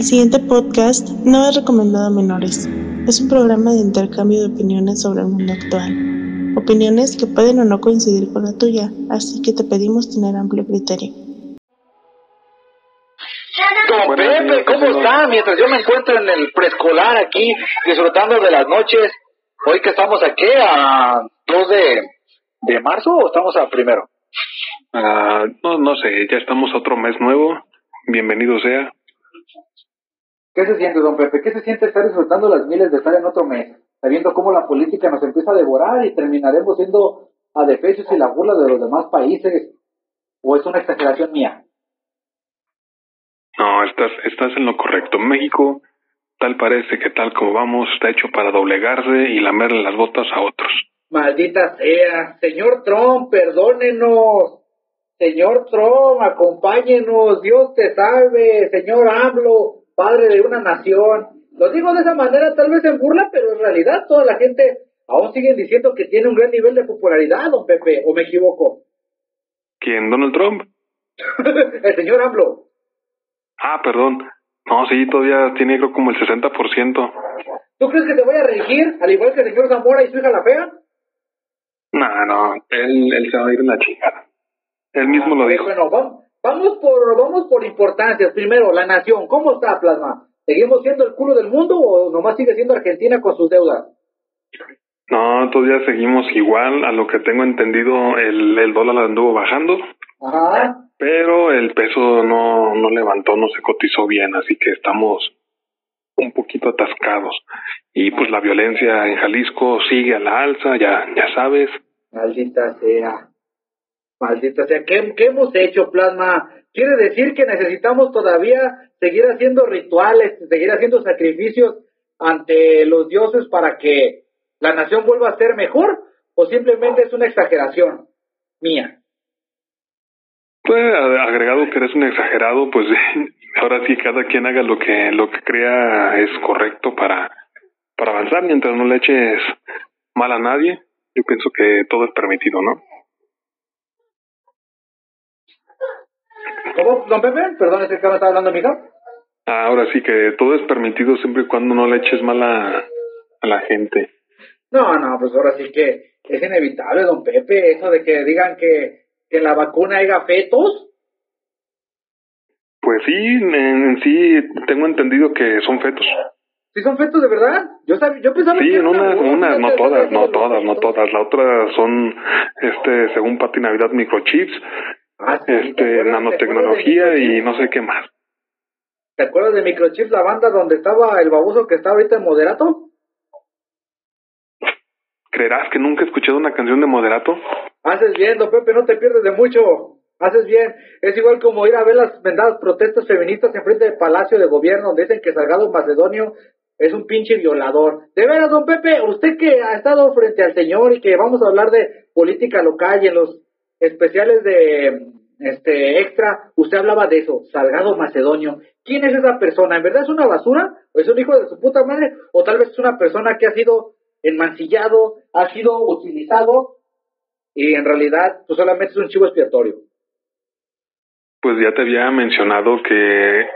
El siguiente podcast no es recomendado a menores. Es un programa de intercambio de opiniones sobre el mundo actual. Opiniones que pueden o no coincidir con la tuya, así que te pedimos tener amplio criterio. Don Pepe, ¿cómo está? Mientras yo me encuentro en el preescolar aquí, disfrutando de las noches, hoy que estamos aquí a 2 de, de marzo o estamos a primero? Ah, no, no sé, ya estamos a otro mes nuevo. Bienvenido sea. ¿Qué se siente, don Pepe? ¿Qué se siente estar disfrutando las miles de estar en otro mes? Sabiendo cómo la política nos empieza a devorar y terminaremos siendo adefesios y la burla de los demás países. ¿O es una exageración mía? No, estás, estás en lo correcto. México, tal parece que tal como vamos, está hecho para doblegarse y lamerle las botas a otros. Maldita sea. Señor Trump, perdónenos. Señor Trump, acompáñenos. Dios te salve. Señor AMLO, padre de una nación. Lo digo de esa manera, tal vez en burla, pero en realidad toda la gente aún sigue diciendo que tiene un gran nivel de popularidad, don Pepe, ¿o me equivoco? ¿Quién? ¿Donald Trump? El señor AMLO. Ah, perdón. No, sí, todavía tiene creo como el 60%. ¿Tú crees que te voy a reelegir, al igual que el señor Zamora y su hija la fea? No, no, él, él se va a ir en la chingada. Él mismo lo dijo. Bueno, vamos, vamos por vamos por importancias. Primero, la nación. ¿Cómo está, Plasma? ¿Seguimos siendo el culo del mundo o nomás sigue siendo Argentina con sus deudas? No, todavía seguimos igual. A lo que tengo entendido, el, el dólar anduvo bajando. Ajá. Pero el peso no, no levantó, no se cotizó bien, así que estamos un poquito atascados. Y pues la violencia en Jalisco sigue a la alza, ya, ya sabes. Maldita sea. Maldita sea. ¿Qué, ¿Qué hemos hecho, Plasma? ¿Quiere decir que necesitamos todavía seguir haciendo rituales, seguir haciendo sacrificios ante los dioses para que la nación vuelva a ser mejor? ¿O simplemente es una exageración mía? Pues agregado que eres un exagerado, pues ahora sí cada quien haga lo que lo que crea es correcto para para avanzar mientras no le eches mal a nadie. Yo pienso que todo es permitido, ¿no? ¿Cómo, don Pepe? Perdón, ¿es que me está hablando, amigo? Ah, ahora sí que todo es permitido siempre y cuando no le eches mal a, a la gente. No, no, pues ahora sí que es inevitable, don Pepe, eso de que digan que, que en la vacuna haya fetos. Pues sí, en, en sí tengo entendido que son fetos. ¿Sí son fetos de verdad? Yo sabía, yo pensaba Sí, que en era unas, una unas, no todas, no todas, no todas. La otra son, este, según Pati Navidad, microchips, Ah, sí, ¿te este, nanotecnología y no sé qué más. ¿Te acuerdas de Microchips, la banda donde estaba el baboso que está ahorita en Moderato? ¿Creerás que nunca he escuchado una canción de Moderato? Haces bien, don Pepe, no te pierdes de mucho. Haces bien. Es igual como ir a ver las vendadas protestas feministas enfrente del Palacio de Gobierno, donde dicen que Salgado Macedonio es un pinche violador. De veras, don Pepe, usted que ha estado frente al señor y que vamos a hablar de política local y en los especiales de este extra, usted hablaba de eso, Salgado Macedonio. ¿Quién es esa persona? ¿En verdad es una basura? ¿O es un hijo de su puta madre? ¿O tal vez es una persona que ha sido enmancillado, ha sido utilizado y en realidad pues solamente es un chivo expiatorio? Pues ya te había mencionado que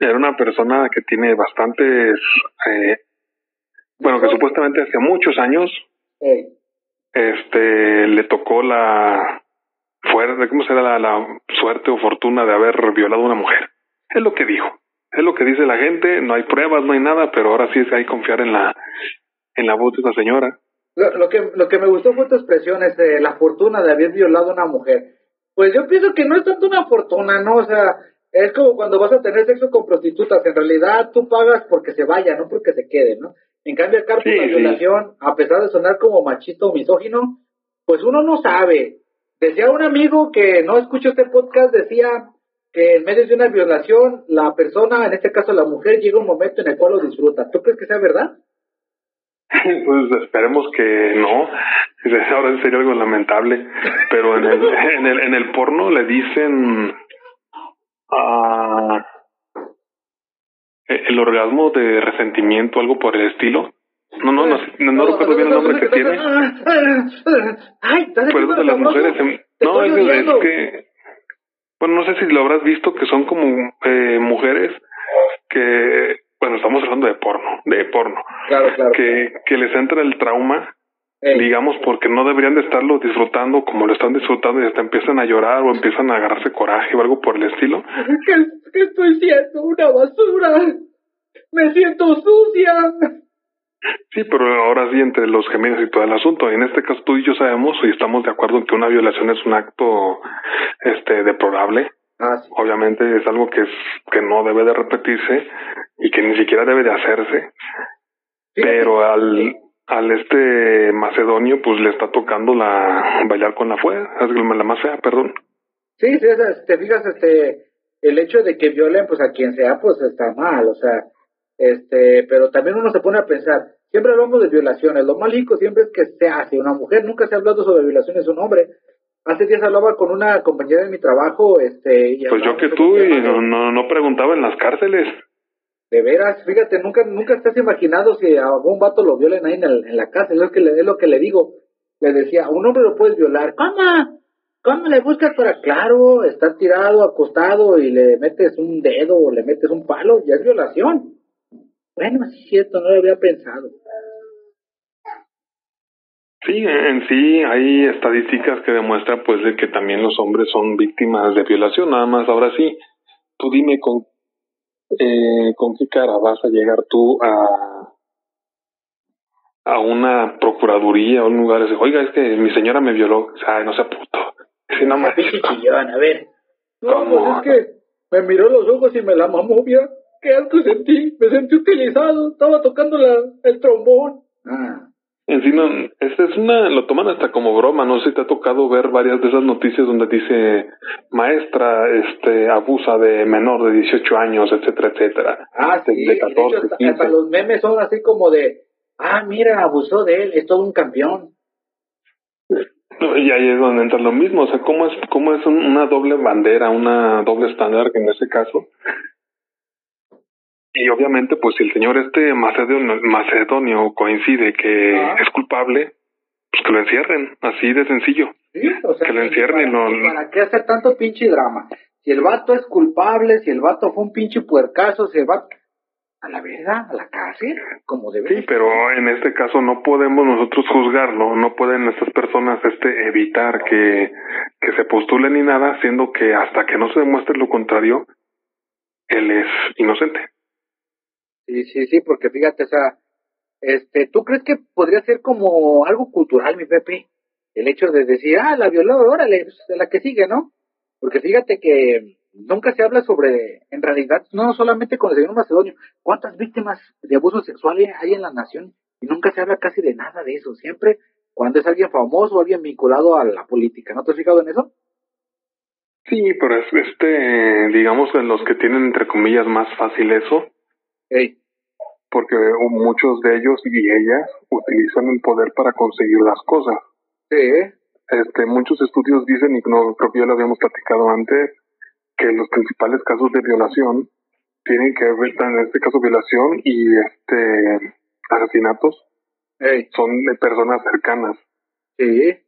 era una persona que tiene bastantes, eh, bueno, que supuestamente hace muchos años, Ey. Este, le tocó la fuerte, ¿cómo será la, suerte o fortuna de haber violado a una mujer? Es lo que dijo, es lo que dice la gente, no hay pruebas, no hay nada, pero ahora sí es que hay que confiar en la, en la voz de esa señora. Lo, lo que, lo que me gustó fue tu expresión, este, la fortuna de haber violado a una mujer. Pues yo pienso que no es tanto una fortuna, ¿no? O sea, es como cuando vas a tener sexo con prostitutas. En realidad tú pagas porque se vaya, no porque se quede, ¿no? En cambio, acá por Sí, la sí. violación, a pesar de sonar como machista o misógino, pues uno no sabe. Decía un amigo que no escuchó este podcast, decía que en medio de una violación, la persona, en este caso la mujer, llega un momento en el cual lo disfruta. ¿Tú crees que sea verdad? Pues esperemos que no. Ahora sería algo lamentable. Pero en el, en el, en el porno le dicen ah, el orgasmo de resentimiento, algo por el estilo. No, no, no, no, no recuerdo bien el nombre que tiene. Ay, Pero de las mujeres. No, es, que. Bueno, no sé si lo habrás visto, que son como eh, mujeres que. Bueno, estamos hablando de porno, de porno. Que, que les entra el trauma digamos, porque no deberían de estarlo disfrutando como lo están disfrutando y hasta empiezan a llorar o empiezan a agarrarse coraje o algo por el estilo. ¿Qué, qué estoy siendo? Una basura. Me siento sucia. Sí, pero ahora sí, entre los gemelos y todo el asunto. En este caso, tú y yo sabemos y estamos de acuerdo en que una violación es un acto este deplorable. Ah, Obviamente es algo que, es, que no debe de repetirse y que ni siquiera debe de hacerse. pero al, al este macedonio pues le está tocando la bailar con la fuera, la más fea, perdón. Sí, sí, te fijas, este, el hecho de que violen pues a quien sea pues está mal, o sea, este, pero también uno se pone a pensar, siempre hablamos de violaciones, lo rico siempre es que se hace una mujer, nunca se ha hablado sobre violaciones de un hombre. Hace días hablaba con una compañera de mi trabajo, este, y pues yo que tú, y no, no, no preguntaba en las cárceles. De veras, fíjate, nunca nunca estás imaginado si a algún vato lo violen ahí en, en la casa, es lo, que le, es lo que le digo. Le decía, a un hombre lo puedes violar. ¿Cómo? ¿Cómo le buscas para claro? Está tirado, acostado y le metes un dedo o le metes un palo, ya es violación. Bueno, sí es cierto, no lo había pensado. Sí, en sí hay estadísticas que demuestran pues de que también los hombres son víctimas de violación, nada más ahora sí, tú dime con eh, ¿con qué cara vas a llegar tú a, a una procuraduría o un lugar y oiga, es que mi señora me violó? Sea, no sea puto. Si no más. a ver. No, pues es que me miró los ojos y me la mamó, ¿vio? ¿Qué algo sentí? Me sentí utilizado, estaba tocando la, el trombón. Ah. Encima, esta es una, lo toman hasta como broma, no sé si te ha tocado ver varias de esas noticias donde dice maestra este abusa de menor de 18 años, etcétera, etcétera. Ah, sí, de, 14, hasta, los memes son así como de, ah, mira, abusó de él, es todo un campeón. Y ahí es donde entra lo mismo, o sea, cómo es, cómo es una doble bandera, una doble estándar que en ese caso y obviamente, pues si el señor este macedonio, macedonio coincide que es culpable, pues que lo encierren, así de sencillo. Sí, o sea, que lo encierren. ¿para, no... ¿Para qué hacer tanto pinche drama? Si el vato es culpable, si el vato fue un pinche puercazo, si el vato... A la verdad, a la cárcel, como debe Sí, pero en este caso no podemos nosotros juzgarlo, no pueden estas personas este evitar que, que se postulen ni nada, siendo que hasta que no se demuestre lo contrario, él es inocente. Sí, sí, sí, porque fíjate, o sea, este, ¿tú crees que podría ser como algo cultural, mi Pepe? El hecho de decir, ah, la violó, órale, pues, la que sigue, ¿no? Porque fíjate que nunca se habla sobre, en realidad, no solamente con el señor Macedonio, cuántas víctimas de abuso sexual hay en la nación y nunca se habla casi de nada de eso. Siempre cuando es alguien famoso o alguien vinculado a la política. ¿No te has fijado en eso? Sí, pero es este, digamos, en los que tienen entre comillas más fácil eso, porque muchos de ellos y ellas utilizan el poder para conseguir las cosas. Sí. Este, muchos estudios dicen, y no, creo que ya lo habíamos platicado antes, que los principales casos de violación tienen que ver, en este caso violación y este asesinatos, son de personas cercanas. Sí.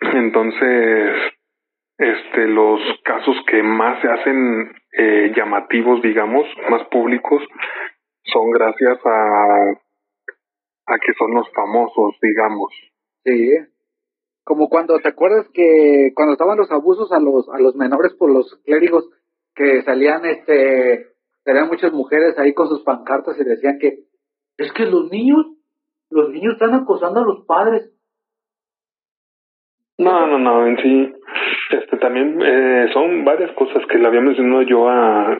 Entonces, este, los casos que más se hacen eh, llamativos, digamos, más públicos, son gracias a, a que son los famosos, digamos. Sí. Como cuando, ¿te acuerdas que cuando estaban los abusos a los, a los menores por los clérigos, que salían, este, salían muchas mujeres ahí con sus pancartas y decían que, es que los niños, los niños están acosando a los padres. No, no, no, en sí, este también eh, son varias cosas que le había mencionado yo a,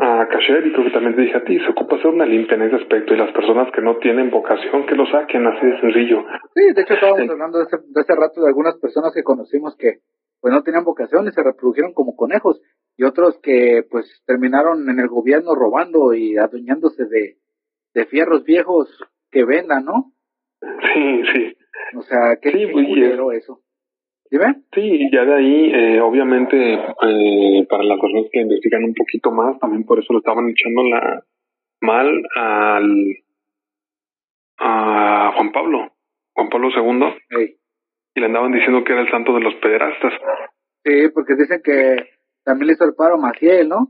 a Kasher y creo que también te dije a ti, se ocupa hacer una limpia en ese aspecto y las personas que no tienen vocación que lo saquen así de sencillo. Sí, de hecho estábamos hablando de ese, de ese rato de algunas personas que conocimos que pues no tenían vocación y se reprodujeron como conejos y otros que pues terminaron en el gobierno robando y adueñándose de, de fierros viejos que vendan, ¿no? Sí, sí. O sea, qué, sí, qué eso. ¿Dime? Sí, ya de ahí, eh, obviamente, eh, para las personas que investigan un poquito más, también por eso lo estaban echando la mal al a Juan Pablo, Juan Pablo II, y le andaban diciendo que era el santo de los pederastas. Sí, porque dicen que también le hizo el paro Maciel, ¿no?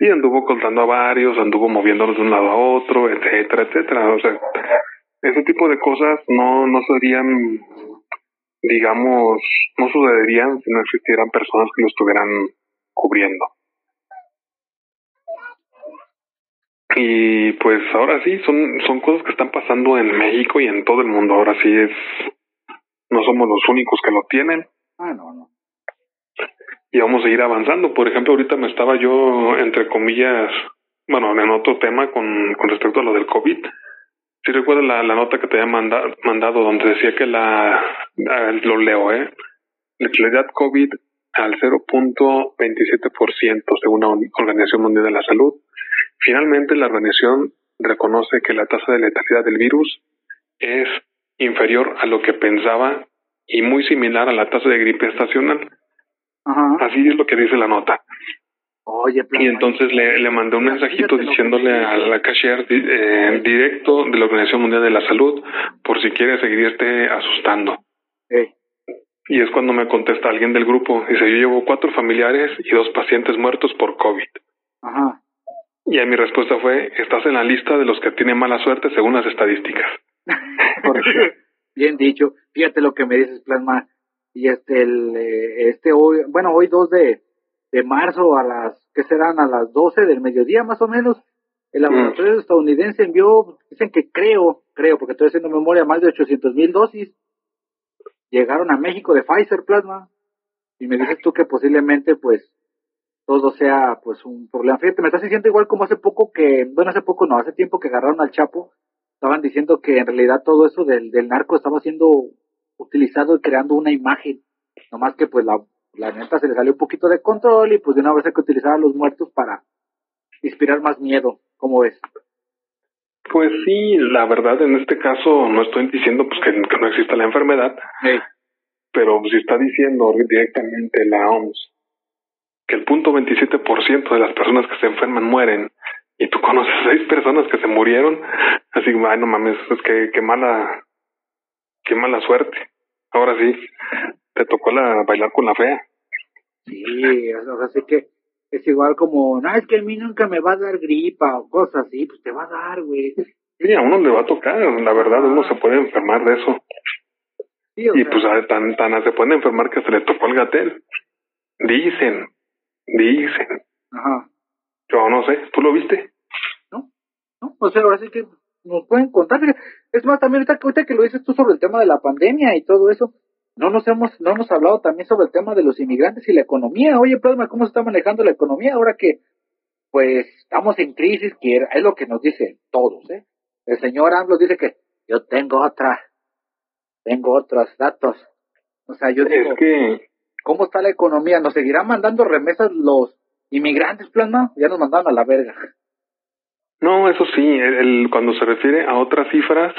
Y anduvo contando a varios, anduvo moviéndolos de un lado a otro, etcétera, etcétera. O sea, ese tipo de cosas no, no serían, digamos, no sucederían si no existieran personas que lo estuvieran cubriendo. Y pues ahora sí, son, son cosas que están pasando en México y en todo el mundo. Ahora sí es, no somos los únicos que lo tienen. Ah, no, no. Y vamos a ir avanzando. Por ejemplo, ahorita me estaba yo, entre comillas, bueno, en otro tema con, con respecto a lo del COVID. Si recuerdas la, la nota que te había mandado, mandado donde decía que la, lo leo, ¿eh? Letalidad COVID al 0.27% según la Organización Mundial de la Salud Finalmente, la organización reconoce que la tasa de letalidad del virus es inferior a lo que pensaba y muy similar a la tasa de gripe estacional. Así es lo que dice la nota. Oye, y entonces le, le mandé un mensajito diciéndole a la cashier eh, directo de la Organización Mundial de la Salud por si quiere seguirte asustando. Y es cuando me contesta alguien del grupo. Dice, yo llevo cuatro familiares y dos pacientes muertos por COVID. Ajá. Y a mi respuesta fue, estás en la lista de los que tienen mala suerte según las estadísticas. Bien dicho. Fíjate lo que me dices, Plasma. Y este, el, eh, este hoy, bueno, hoy 2 de, de marzo a las, ¿qué serán? A las 12 del mediodía más o menos, el laboratorio mm. estadounidense envió, dicen que creo, creo, porque estoy haciendo memoria, más de 800 mil dosis. Llegaron a México de Pfizer Plasma. Y me dices tú que posiblemente, pues, todo sea pues un problema. Fíjate, me estás diciendo igual como hace poco que, bueno, hace poco no, hace tiempo que agarraron al Chapo, estaban diciendo que en realidad todo eso del, del narco estaba siendo utilizado y creando una imagen, nomás que pues la, la neta se le salió un poquito de control y pues de una vez hay que utilizar a los muertos para inspirar más miedo, ¿cómo ves? Pues sí, la verdad en este caso no estoy diciendo pues que, no exista la enfermedad, pero si está diciendo directamente la OMS que el punto 27% de las personas que se enferman mueren y tú conoces seis personas que se murieron, así, ay, no mames, es que qué mala, qué mala suerte. Ahora sí, te tocó la bailar con la fea. Sí, o sea, que es igual como, no, es que a mí nunca me va a dar gripa o cosas así, pues te va a dar, güey. Sí, a uno le va a tocar, la verdad, uno se puede enfermar de eso. y pues tan, tan se puede enfermar que se le tocó el gatel. Dicen, Dicen. Ajá. Yo no sé, ¿tú lo viste? No, no, o sea, ahora sí que nos pueden contar. Es más, también ahorita, que lo dices tú sobre el tema de la pandemia y todo eso, no nos hemos, no hemos hablado también sobre el tema de los inmigrantes y la economía. Oye, Plasma, ¿cómo se está manejando la economía ahora que, pues, estamos en crisis, que es lo que nos dicen todos, ¿eh? El señor AMLO dice que yo tengo otra, tengo otros datos. O sea, yo digo, es que ¿Cómo está la economía? ¿Nos seguirán mandando remesas los inmigrantes, plasma? Ya nos mandaron a la verga. No, eso sí, el, cuando se refiere a otras cifras,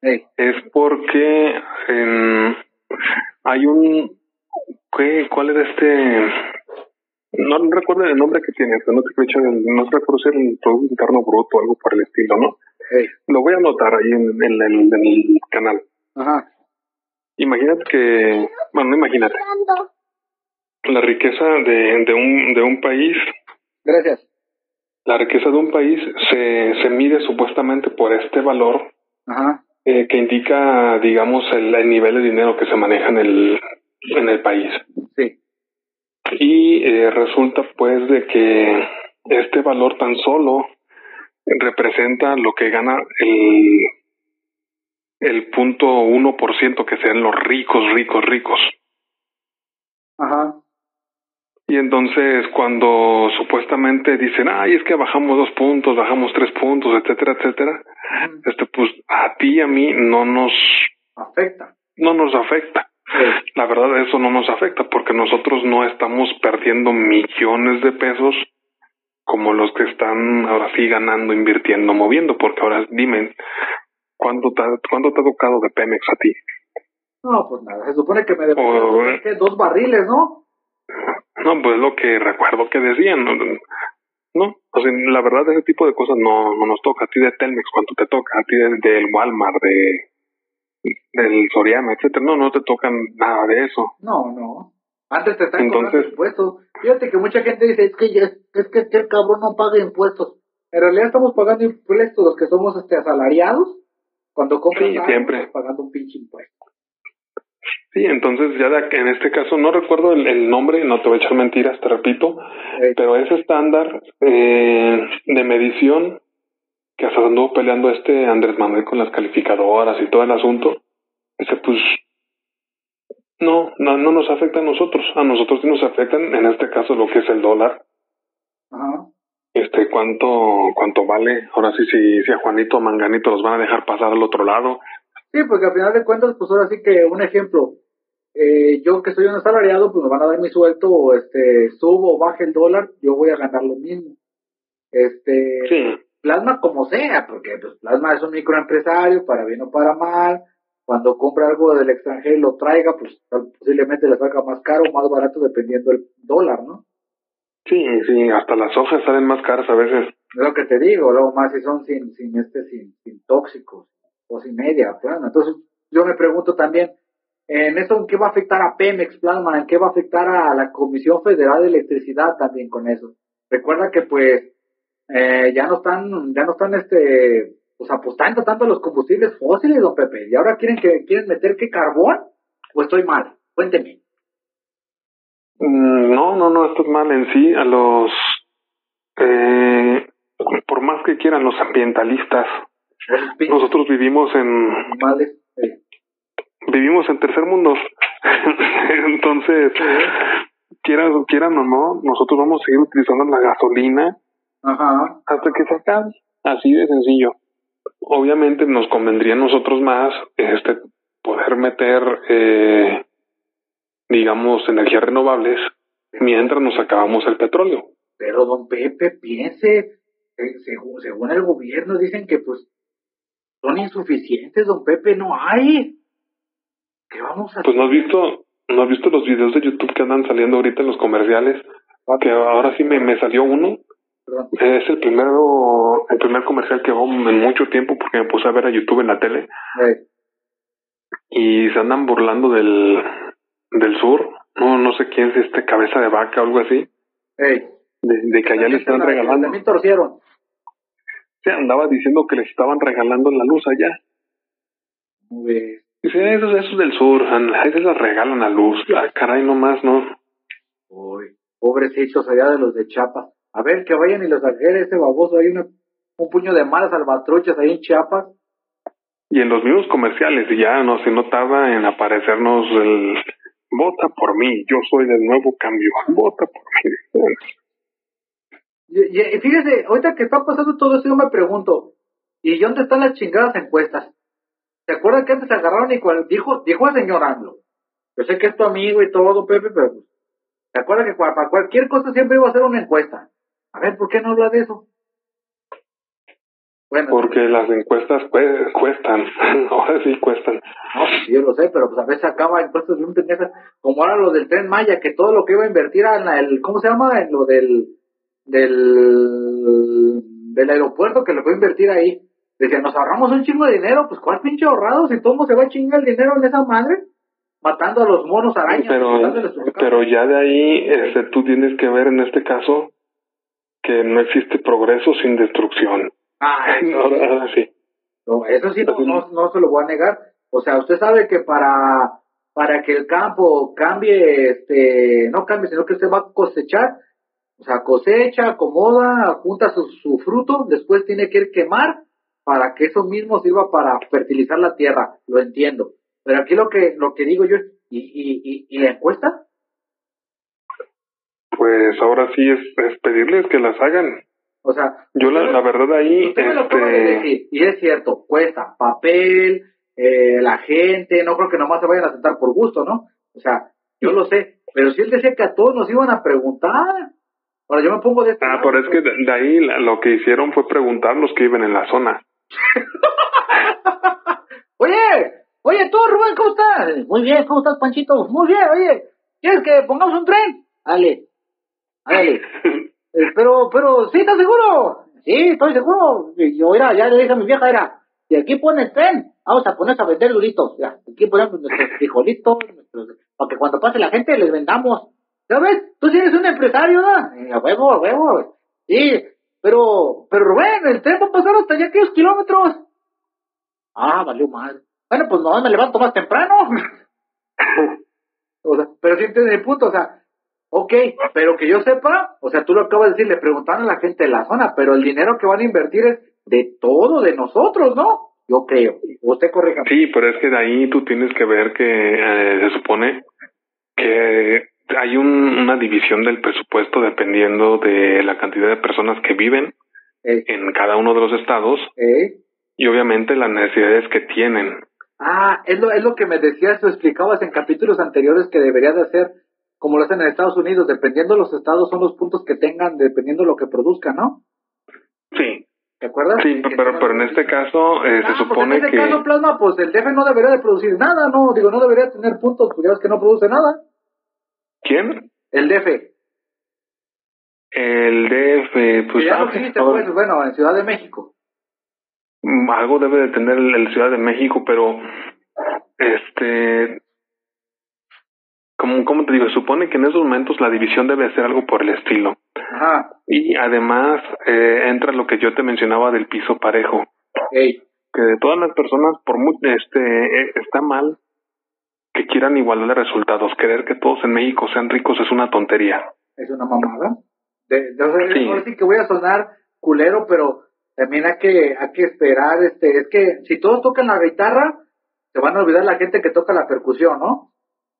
es porque hay un... ¿qué, ¿Cuál era este...? No, recuerdo el nombre que tiene, no te no recuerdo si el Producto Interno Bruto o algo por el estilo, ¿no? Lo voy a anotar ahí en, en el canal. Ajá. Imagínate que, bueno, no imagínate la riqueza de, de, un, de un país. Gracias. La riqueza de un país se, se mide supuestamente por este valor eh, que indica, digamos, el, el, nivel de dinero que se maneja en el, en el país. Sí. Y eh, resulta pues de que este valor tan solo representa lo que gana el, el punto uno por ciento que sean los ricos, ricos, ricos. Ajá. Y entonces cuando supuestamente dicen, ay, es que bajamos dos puntos, bajamos tres puntos, etcétera, etcétera, este, pues a ti y a mí no nos afecta. No nos afecta. La verdad eso no nos afecta porque nosotros no estamos perdiendo millones de pesos como los que están ahora sí ganando, invirtiendo, moviendo, porque ahora dime, ¿cuánto te, ¿cuánto te ha tocado de Pemex a ti? No, pues nada, se supone que me debo dos barriles, ¿no? No, pues lo que recuerdo que decían, ¿no? No, la verdad ese tipo de cosas no, no nos toca. A ti de Telmex, ¿cuánto te toca? A ti del Walmart, de del Soriana, etcétera. No, no te tocan nada de eso. No, no. Antes te están cobrando Entonces- impuestos. Fíjate que mucha gente dice, es que, es que, es que el cabrón no paga impuestos. En realidad estamos pagando impuestos los que somos este asalariados. Cuando compras Sí, algo, siempre. pagando un pinche impuesto. Sí, entonces ya de en este caso no recuerdo el, el nombre, no te voy a echar mentiras, te repito, pero ese estándar eh, de medición que hasta anduvo peleando este Andrés Manuel con las calificadoras y todo el asunto, ese pues no, no, no nos afecta a nosotros, a nosotros sí nos afectan, en este caso lo que es el dólar, ajá. este cuánto cuánto vale, ahora sí si, si a Juanito o Manganito los van a dejar pasar al otro lado, Sí, porque al final de cuentas, pues ahora sí que un ejemplo, eh, yo que soy un asalariado, pues me van a dar mi sueldo, este, subo o baje el dólar, yo voy a ganar lo mismo. Este, sí, plasma como sea, porque pues plasma es un microempresario, para bien o para mal, cuando compra algo del extranjero y lo traiga, pues posiblemente le salga más caro o más barato dependiendo del dólar, ¿no? sí, sí, hasta las hojas salen más caras a veces. Es lo que te digo, luego más si son sin, sin este, sin, sin tóxicos, o sin media, bueno, entonces yo me pregunto también, en eso en qué va a afectar a Pemex Plasma, en qué va a afectar a la Comisión Federal de Electricidad también con eso. Recuerda que pues eh, ya no están, ya no están este, pues apostando tanto a los combustibles fósiles, don Pepe, y ahora quieren que, quieren meter que carbón, o estoy mal, cuénteme. Mm, No, no, no, esto es mal en sí. A los, eh, por más que quieran los ambientalistas, nosotros vivimos en, eh, vivimos en tercer mundo. Entonces, quieran, quieran o no, nosotros vamos a seguir utilizando la gasolina ajá, hasta que se acabe. Así de sencillo. Obviamente nos convendría a nosotros más este poder meter, eh, digamos, energías renovables mientras nos acabamos el petróleo. Pero don Pepe, piense, eh, según, según el gobierno dicen que pues son insuficientes, don Pepe, no hay. ¿Qué vamos a Pues no has visto, no has visto los videos de YouTube que andan saliendo ahorita en los comerciales, que ahora sí me, me salió uno. Perdón. Es el primero, el primer comercial que hago en mucho tiempo porque me puse a ver a YouTube en la tele y se andan burlando del, del sur. No, no sé quién es este cabeza de vaca o algo así. De, de que allá le están la- regalando. También torcieron. Se andaba diciendo que les estaban regalando la luz allá. Dice, eso, eso es del sur, a ellos les regalan la luz. Ah, caray, no más, no. uy, pobrecitos allá de los de Chiapas. A ver, que vayan y los saqueen ese baboso. Hay una, un puño de malas salvatruchas ahí en Chiapas. Y en los mismos comerciales, y ya no se notaba en aparecernos el vota por mí, yo soy del nuevo cambio, vota por mí. Y, y- y fíjese, ahorita que está pasando todo eso, yo me pregunto, ¿y dónde están las chingadas encuestas? ¿Se acuerdan que antes se agarraron y dijo, dijo el señor AMLO? Yo sé que es tu amigo y todo, Pepe, pero pues, ¿se acuerdan que para cualquier cosa siempre iba a hacer una encuesta? A ver, ¿por qué no habla de eso? Bueno, Porque las encuestas cue- cuestan, ahora sí cuestan. no, pues, yo lo sé, pero pues a veces acaba encuestas de un pendejo, como ahora lo del Tren Maya, que todo lo que iba a invertir en la- el, ¿cómo se llama? En lo del, del, del aeropuerto, que lo fue a invertir ahí. Decía, nos ahorramos un chingo de dinero, pues ¿cuál pinche ahorrado? Si todo se va a chingar el dinero en esa madre, matando a los monos arañas. Pero, pero ya de ahí, este, tú tienes que ver en este caso que no existe progreso sin destrucción. Ah, eso, Ahora, ahora sí. no, eso sí no, no, no se lo voy a negar. O sea, usted sabe que para, para que el campo cambie, este, no cambie, sino que usted va a cosechar, o sea, cosecha, acomoda, junta su, su fruto, después tiene que ir quemar para que eso mismo sirva para fertilizar la tierra, lo entiendo. Pero aquí lo que, lo que digo yo es, ¿y, y, y, y la encuesta? Pues ahora sí es, es pedirles que las hagan. O sea, Yo la, la verdad ahí, Usted me lo de este, decir, y es cierto, cuesta papel, eh, la gente, no creo que nomás se vayan a sentar por gusto, ¿no? O sea, yo lo sé, pero si él decía que a todos nos iban a preguntar. Ahora yo me pongo de este ah, lado, pero es que de, de ahí la- lo que hicieron fue preguntar los que viven en la zona. Oye, oye, tú, Rubén, ¿cómo estás? Muy bien, ¿cómo estás, Panchito? Muy bien, oye, ¿quieres que pongamos un tren? Dale, dale. Eh, pero, pero, ¿sí estás seguro? Sí, estoy seguro. Yo, era, ya le dije a mi vieja, era, Y aquí pone tren, vamos a ponerse a vender duritos. Ya, aquí ponemos nuestros frijolitos, nuestros, para que cuando pase la gente les vendamos. ¿Sabes? Tú sí eres un empresario, ¿no? A huevo, a huevo. Sí, pero, pero Rubén, el tren va a pasar hasta allá aquellos kilómetros. Ah, valió mal. Bueno, pues no, me levanto más temprano. o sea, pero sí entiendes el punto, o sea, ok, pero que yo sepa, o sea, tú lo acabas de decir, le preguntaron a la gente de la zona, pero el dinero que van a invertir es de todo, de nosotros, ¿no? Yo creo. Usted corrija. Sí, pero es que de ahí tú tienes que ver que eh, se supone que hay un, una división del presupuesto dependiendo de la cantidad de personas que viven en cada uno de los estados y obviamente las necesidades que tienen. Ah, es lo, es lo que me decías o explicabas en capítulos anteriores que debería de hacer como lo hacen en Estados Unidos, dependiendo de los estados son los puntos que tengan, dependiendo de lo que produzcan, ¿no? Sí. ¿Te acuerdas? Sí, pero, pero en este caso eh, se ah, supone en este que... caso, Plasma, pues el DF no debería de producir nada, ¿no? Digo, no debería tener puntos, pues ya ves que no produce nada. ¿Quién? El DF. El DF, pues... ya lo existe, pues, bueno, en Ciudad de México. Mm, algo debe de tener el Ciudad de México, pero este como, como te digo, supone que en esos momentos la división debe ser algo por el estilo. Ajá. Y además eh, entra lo que yo te mencionaba del piso parejo. Que de todas las personas, por muy, este, eh, está mal que quieran igualar de resultados. Querer que todos en México sean ricos es una tontería. Es una mamada. De, de, sí. que voy a sonar culero, pero también hay que, hay que esperar, este, es que si todos tocan la guitarra, se van a olvidar la gente que toca la percusión, ¿no?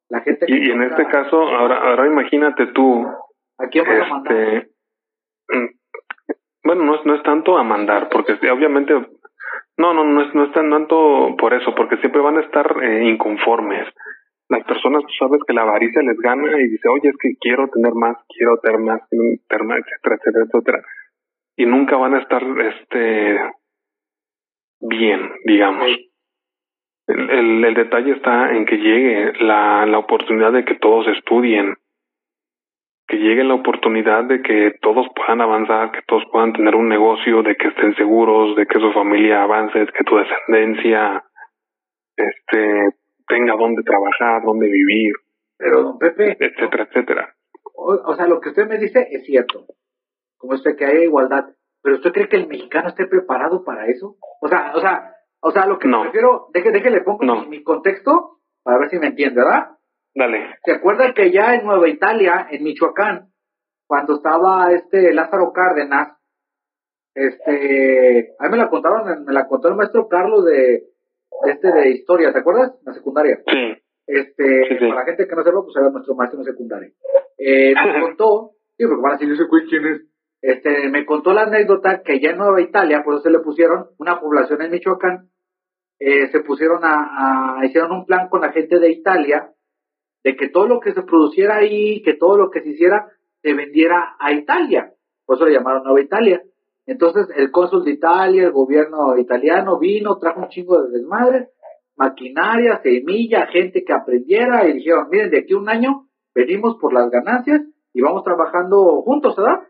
La gente y, en este caso, ahora, ahora imagínate tú. ¿A quién vas a mandar? Este, mm, bueno, no es, no es tanto a mandar, porque obviamente, no, no, no es, no es tanto por eso, porque siempre van a estar eh, inconformes. Las personas, tú sabes que la avaricia les gana y dice, oye, es que quiero tener más, quiero tener más, tener más, etcétera, etcétera, etcétera. Y nunca van a estar, este, bien, digamos. El, el, detalle está en que llegue la, la oportunidad de que todos estudien, que llegue la oportunidad de que todos puedan avanzar, que todos puedan tener un negocio, de que estén seguros, de que su familia avance, de que tu descendencia este tenga dónde trabajar, dónde vivir. Pero, don Pepe. Etcétera, etcétera. O, sea, lo que usted me dice es cierto. Como usted que haya igualdad. Pero usted cree que el mexicano esté preparado para eso? O sea, o sea, o sea, lo que no. prefiero, deje, deje, le pongo mi, contexto para ver si me entiende, ¿verdad? Dale. ¿Se acuerdan que ya en Nueva Italia, en Michoacán, cuando estaba este Lázaro Cárdenas, este, ahí me la contaron, me la contó el maestro Carlos de, este de historia, ¿te acuerdas? La secundaria. Sí. Este, para la gente que no sepa, pues era nuestro maestro en secundaria. Eh, me contó, sí, porque van a decir, quién es este, me contó la anécdota que ya en Nueva Italia, por eso se le pusieron una población en Michoacán, eh, se pusieron a, hicieron un plan con la gente de Italia, de que todo lo que se produciera ahí, que todo lo que se hiciera, se vendiera a Italia. Por eso le llamaron Nueva Italia. Entonces, el cónsul de Italia, el gobierno italiano vino, trajo un chingo de desmadre, maquinaria, semilla, gente que aprendiera, y dijeron, miren, de aquí a un año venimos por las ganancias y vamos trabajando juntos, ¿verdad?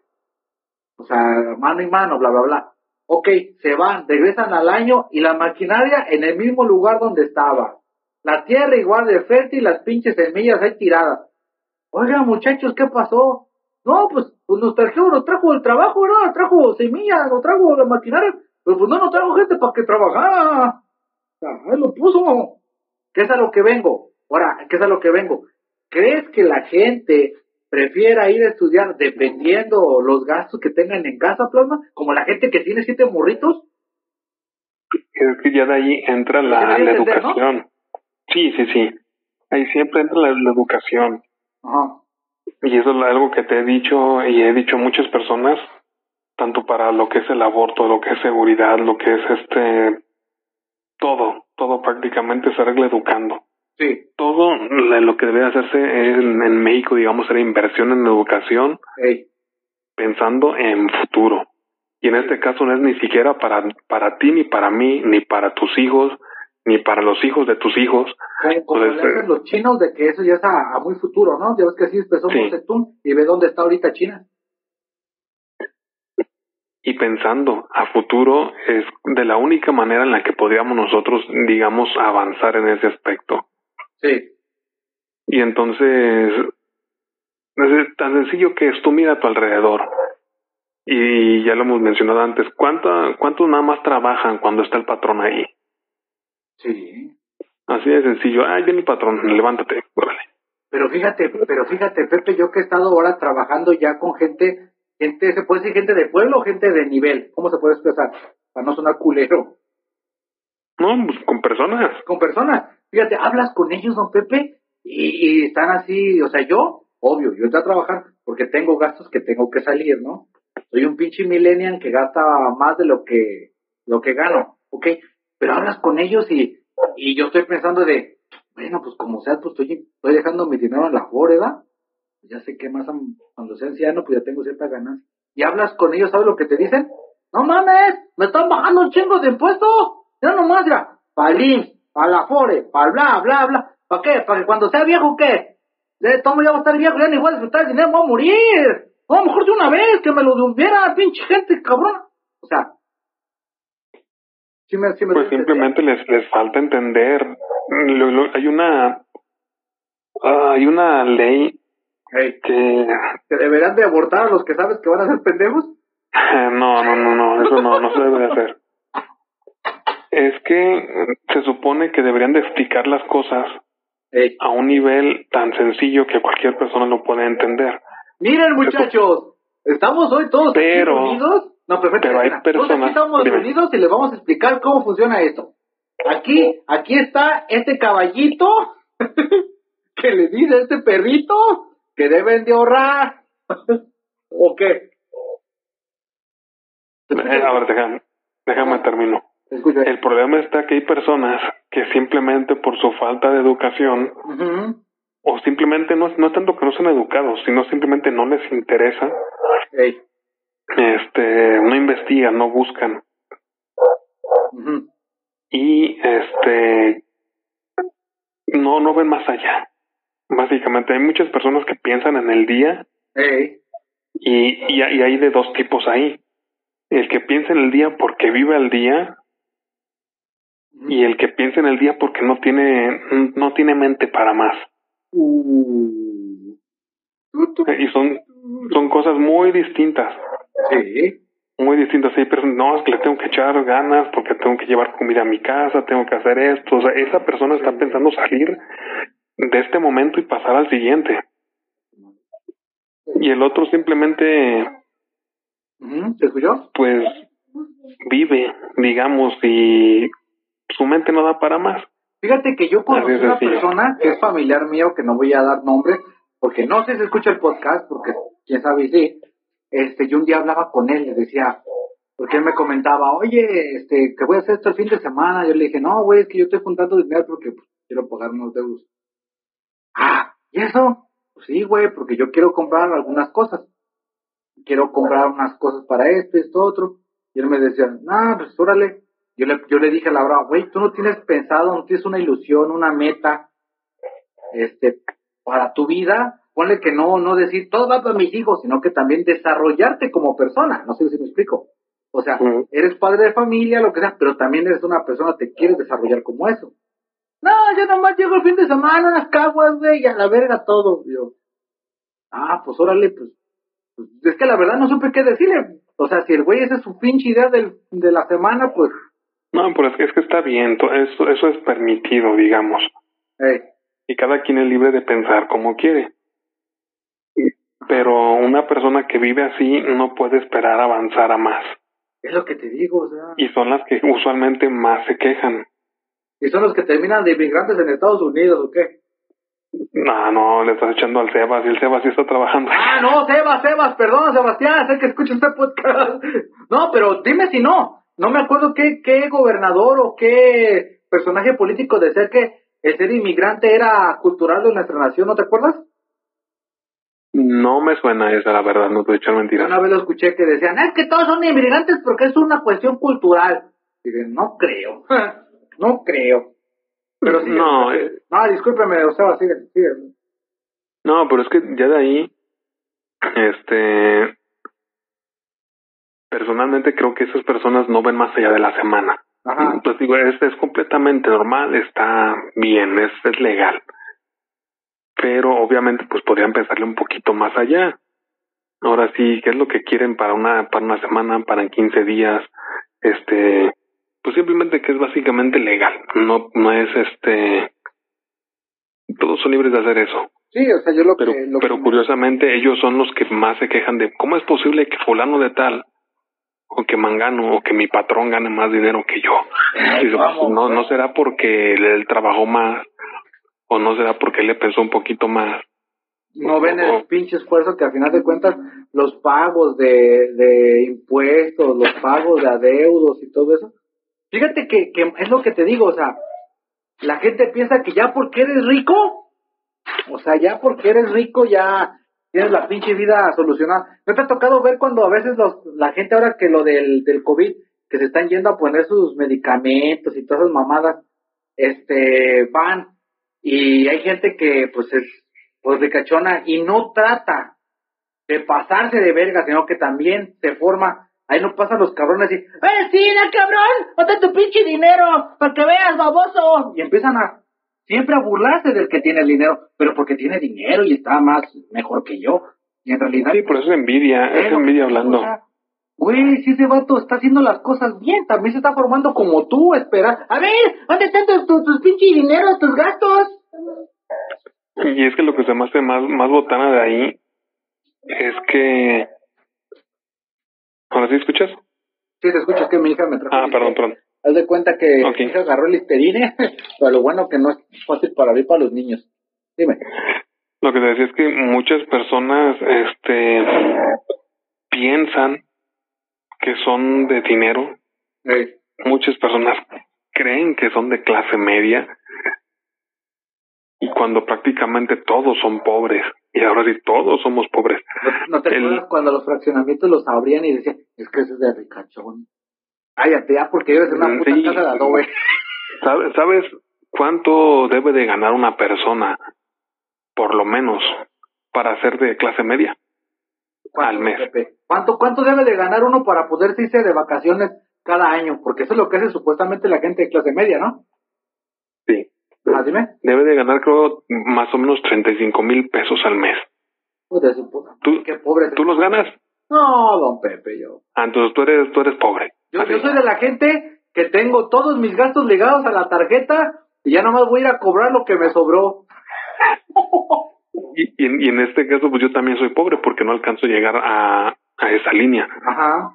o sea, mano y mano, bla, bla, bla. Ok, se van, regresan al año y la maquinaria en el mismo lugar donde estaba. La tierra igual de fértil, las pinches semillas ahí tiradas. Oiga, muchachos, ¿qué pasó? No, pues, pues nos trajo, nos trajo el trabajo, ¿no? Nos trajo semillas, nos trajo la maquinaria, pero pues no nos trajo gente para que trabajara. Él lo puso. ¿Qué es a lo que vengo? Ahora, ¿qué es a lo que vengo? ¿Crees que la gente prefiera ir a estudiar dependiendo los gastos que tengan en casa, plasma, como la gente que tiene siete morritos. Es que ya de ahí entra la, educación. Sí, sí, sí. Ahí siempre entra la, educación. Ajá. Y eso es algo que te he dicho y he dicho a muchas personas, tanto para lo que es el aborto, lo que es seguridad, lo que es este, todo, todo prácticamente se arregla educando. Sí. Todo lo que debe hacerse en, en México, digamos, era inversión en educación, pensando en futuro. Y en este caso no es ni siquiera para, para ti, ni para mí, ni para tus hijos, ni para los hijos de tus hijos. como pues, los chinos de que eso ya está a, muy futuro, ¿no? Ya ves que así empezó sí. y ve dónde está ahorita China. y pensando a futuro es de la única manera en la que podríamos nosotros, digamos, avanzar en ese aspecto. Sí. Y entonces, es tan sencillo que es tú mira a tu alrededor. Y ya lo hemos mencionado antes, ¿cuánto, ¿cuántos nada más trabajan cuando está el patrón ahí? Sí. Así de sencillo. Ay, viene el patrón, levántate, órale. Pero fíjate, pero fíjate, Pepe, yo que he estado ahora trabajando ya con gente, gente, se puede decir gente de pueblo o gente de nivel, ¿cómo se puede expresar? Para no sonar culero. No, pues con personas. Con personas. Fíjate, hablas con ellos, don Pepe, y, y están así, o sea, yo, obvio, yo estoy a trabajar porque tengo gastos que tengo que salir, ¿no? Soy un pinche millennial que gasta más de lo que, lo que gano, ¿ok? Pero hablas con ellos y, y yo estoy pensando de, bueno, pues como sea, pues estoy, estoy dejando mi dinero en la ¿verdad? Ya sé que más cuando sea anciano, pues ya tengo cierta ganancia. Y hablas con ellos, ¿sabes lo que te dicen? No mames, me están bajando un chingo de impuestos. Ya nomás ya, para el para la FORE, para bla, bla, bla. ¿Para qué? ¿Para que cuando sea viejo qué? De todo ya va a estar viejo, ya ni voy a disfrutar el dinero, voy a morir. O lo mejor de una vez, que me lo devolviera, pinche gente cabrón. O sea, pues simplemente les, les falta entender. hay una ah, hay una ley que... ¿Que deberán de abortar a los que sabes que van a ser pendejos? no, no, no, no, eso no, no se debe de hacer. Es que se supone que deberían de explicar las cosas a un nivel tan sencillo que cualquier persona lo puede entender. Miren muchachos, estamos hoy todos pero, unidos no, perfecto. Pero hay personas. aquí estamos reunidos y les vamos a explicar cómo funciona esto. Aquí, aquí está este caballito que le dice a este perrito que deben de ahorrar. ¿O qué? Eh, déjame, déjame termino. El problema está que hay personas que simplemente por su falta de educación o simplemente no, no es tanto que no sean educados, sino simplemente no les interesa este, no investigan, no buscan. Y este, no, no ven más allá. Básicamente, hay muchas personas que piensan en el día. Y, y, hay de dos tipos ahí. El que piensa en el día porque vive al día y el que piensa en el día porque no tiene no tiene mente para más. Uh. Y son son cosas muy distintas. Sí. Muy distintas. Hay personas, no, es que le tengo que echar ganas porque tengo que llevar comida a mi casa, tengo que hacer esto. O sea, esa persona está pensando salir de este momento y pasar al siguiente. Y el otro simplemente. ¿Se escuchó? Pues vive, digamos, y su mente no da para más. Fíjate que yo conocí una persona que es familiar mío, que no voy a dar nombre, porque no sé si escucha el podcast, porque quién sabe si, este, yo un día hablaba con él, le decía, porque él me comentaba, oye, este, que voy a hacer esto el fin de semana. Yo le dije, no, güey, es que yo estoy juntando dinero porque pues, quiero pagar unos deudos. Ah, ¿y eso? Pues sí, güey, porque yo quiero comprar algunas cosas. Quiero comprar unas cosas para esto, esto, otro. Y él me decía, no, pues órale. Yo le, yo le dije a Laura, güey, tú no tienes pensado, no tienes una ilusión, una meta, este, para tu vida, ponle que no, no decir todo va para mis hijos, sino que también desarrollarte como persona. No sé si me explico. O sea, eres padre de familia, lo que sea, pero también eres una persona, te quieres desarrollar como eso. No, yo nomás llego el fin de semana, unas caguas, güey, y a la verga todo. Yo, ah, pues órale, pues, pues, es que la verdad no supe qué decirle. O sea, si el güey esa es su pinche idea del, de la semana, pues. No, pero es que, es que está bien, eso, eso es permitido, digamos. Y cada quien es libre de pensar como quiere pero una persona que vive así no puede esperar avanzar a más. Es lo que te digo, o sea. Y son las que usualmente más se quejan. ¿Y son los que terminan de inmigrantes en Estados Unidos o qué? No, no, le estás echando al Sebas y el Sebas sí está trabajando. Ah, no, Sebas, Sebas, perdón, Sebastián, sé que escuchas este podcast. No, pero dime si no. No me acuerdo qué, qué gobernador o qué personaje político decía que el ser inmigrante era cultural de nuestra nación, ¿no te acuerdas? No me suena esa, la verdad, no te voy a echar mentiras. Una vez lo escuché que decían, es que todos son inmigrantes porque es una cuestión cultural. Y dije, no creo, no creo. Pero sí, no, eh, no, discúlpeme, o sea, sigue, sigue. No, pero es que ya de ahí, este, personalmente creo que esas personas no ven más allá de la semana. Ajá. Pues digo, es, es completamente normal, está bien, es, es legal. Pero obviamente pues podrían pensarle un poquito más allá. Ahora sí, ¿qué es lo que quieren para una, para una semana, para 15 días? Este, pues simplemente que es básicamente legal, no, no es este, todos son libres de hacer eso. Sí, o sea, yo lo Pero, que... Lo pero que- curiosamente ellos son los que más se quejan de cómo es posible que fulano de tal, o que Mangano, o que mi patrón gane más dinero que yo. Ay, pues, vamos, no, no pues. será porque él trabajó más, o no será porque le pensó un poquito más. no ven el o- pinche esfuerzo que al final de cuentas los pagos de, de impuestos, los pagos de adeudos y todo eso. Fíjate que, que es lo que te digo, o sea, la gente piensa que ya porque eres rico, o sea, ya porque eres rico ya tienes la pinche vida solucionada. ¿No te ha tocado ver cuando a veces los, la gente ahora que lo del, del COVID, que se están yendo a poner sus medicamentos y todas esas mamadas, este, van y hay gente que pues es pues ricachona y no trata de pasarse de verga, sino que también se forma, ahí no pasan los cabrones y, ¡eh, sí, no, cabrón! ¡Ponte tu pinche dinero! ¡Para que veas, baboso! Y empiezan a, siempre a burlarse del que tiene el dinero, pero porque tiene dinero y está más, mejor que yo. Y en realidad... Sí, por eso es envidia, es envidia o hablando. sea, Güey, si ese vato está haciendo las cosas bien, también se está formando como tú, espera. A ver, ¿dónde están tus, tus, tus pinches dineros, tus gastos? Y es que lo que se me hace más, más botana de ahí es que... ¿Ahora sí escuchas? Sí, te escuchas que mi hija me trajo. Ah, perdón, perdón. Haz de cuenta que mi hija agarró el listerine, pero lo bueno que no es fácil para abrir para los niños. Dime. Lo que te decía es que muchas personas este piensan que son de dinero, muchas personas creen que son de clase media y cuando prácticamente todos son pobres y ahora sí todos somos pobres. ¿No, no te El- acuerdas cuando los fraccionamientos los abrían y decían, es que ese es de ricachón? Cállate ya porque vives en una puta Sí. casa de adobe. ¿Sabes, ¿Sabes cuánto debe de ganar una persona por lo menos para ser de clase media? ¿Cuánto, Al mes. Pepe? ¿Cuánto, ¿Cuánto debe de ganar uno para poderse irse de vacaciones cada año? Porque eso es lo que hace supuestamente la gente de clase media, ¿no? Sí. Ah, dime. Debe de ganar creo más o menos 35 mil pesos al mes. Su puta. ¿Tú, Qué pobre. ¿Tú los ganas? No, don Pepe, yo. Ah, entonces tú eres, tú eres pobre. Yo, yo soy de la gente que tengo todos mis gastos ligados a la tarjeta y ya nomás voy a ir a cobrar lo que me sobró. Y, y en, y en este caso, pues yo también soy pobre porque no alcanzo a llegar a, a esa línea. Ajá.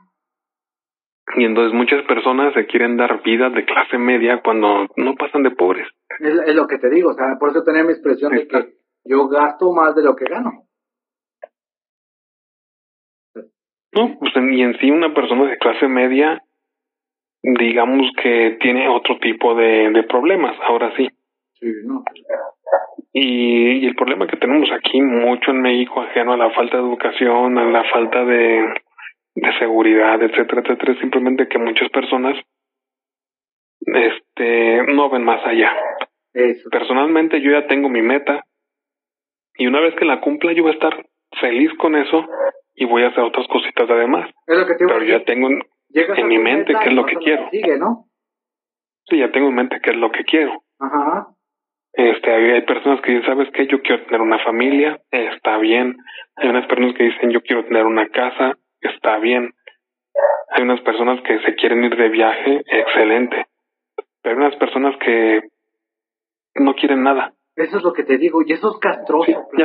Y entonces muchas personas se quieren dar vida de clase media cuando no pasan de pobres. Es, es lo que te digo, o sea, por eso tenía mi expresión de que yo gasto más de lo que gano. No, pues en- y en sí una persona de clase media, digamos que tiene otro tipo de, de problemas, ahora sí. Sí, no. Y, y el problema que tenemos aquí mucho en México, ajeno a la falta de educación, a la falta de, de seguridad, etcétera, etcétera, es simplemente que muchas personas este no ven más allá. Eso. Personalmente yo ya tengo mi meta y una vez que la cumpla yo voy a estar feliz con eso y voy a hacer otras cositas además. Es lo que te Pero ya tengo en, mi mente qué es lo que quiero. Sigue, ¿no? sí, ya tengo en mente qué es lo que quiero. Ajá. Este, hay, hay personas que dicen, ¿sabes qué? Yo quiero tener una familia, está bien. Hay unas personas que dicen, yo quiero tener una casa, está bien. Hay unas personas que se quieren ir de viaje, excelente. Pero hay unas personas que no quieren nada. Eso es lo que te digo, y eso es castroso. Sí.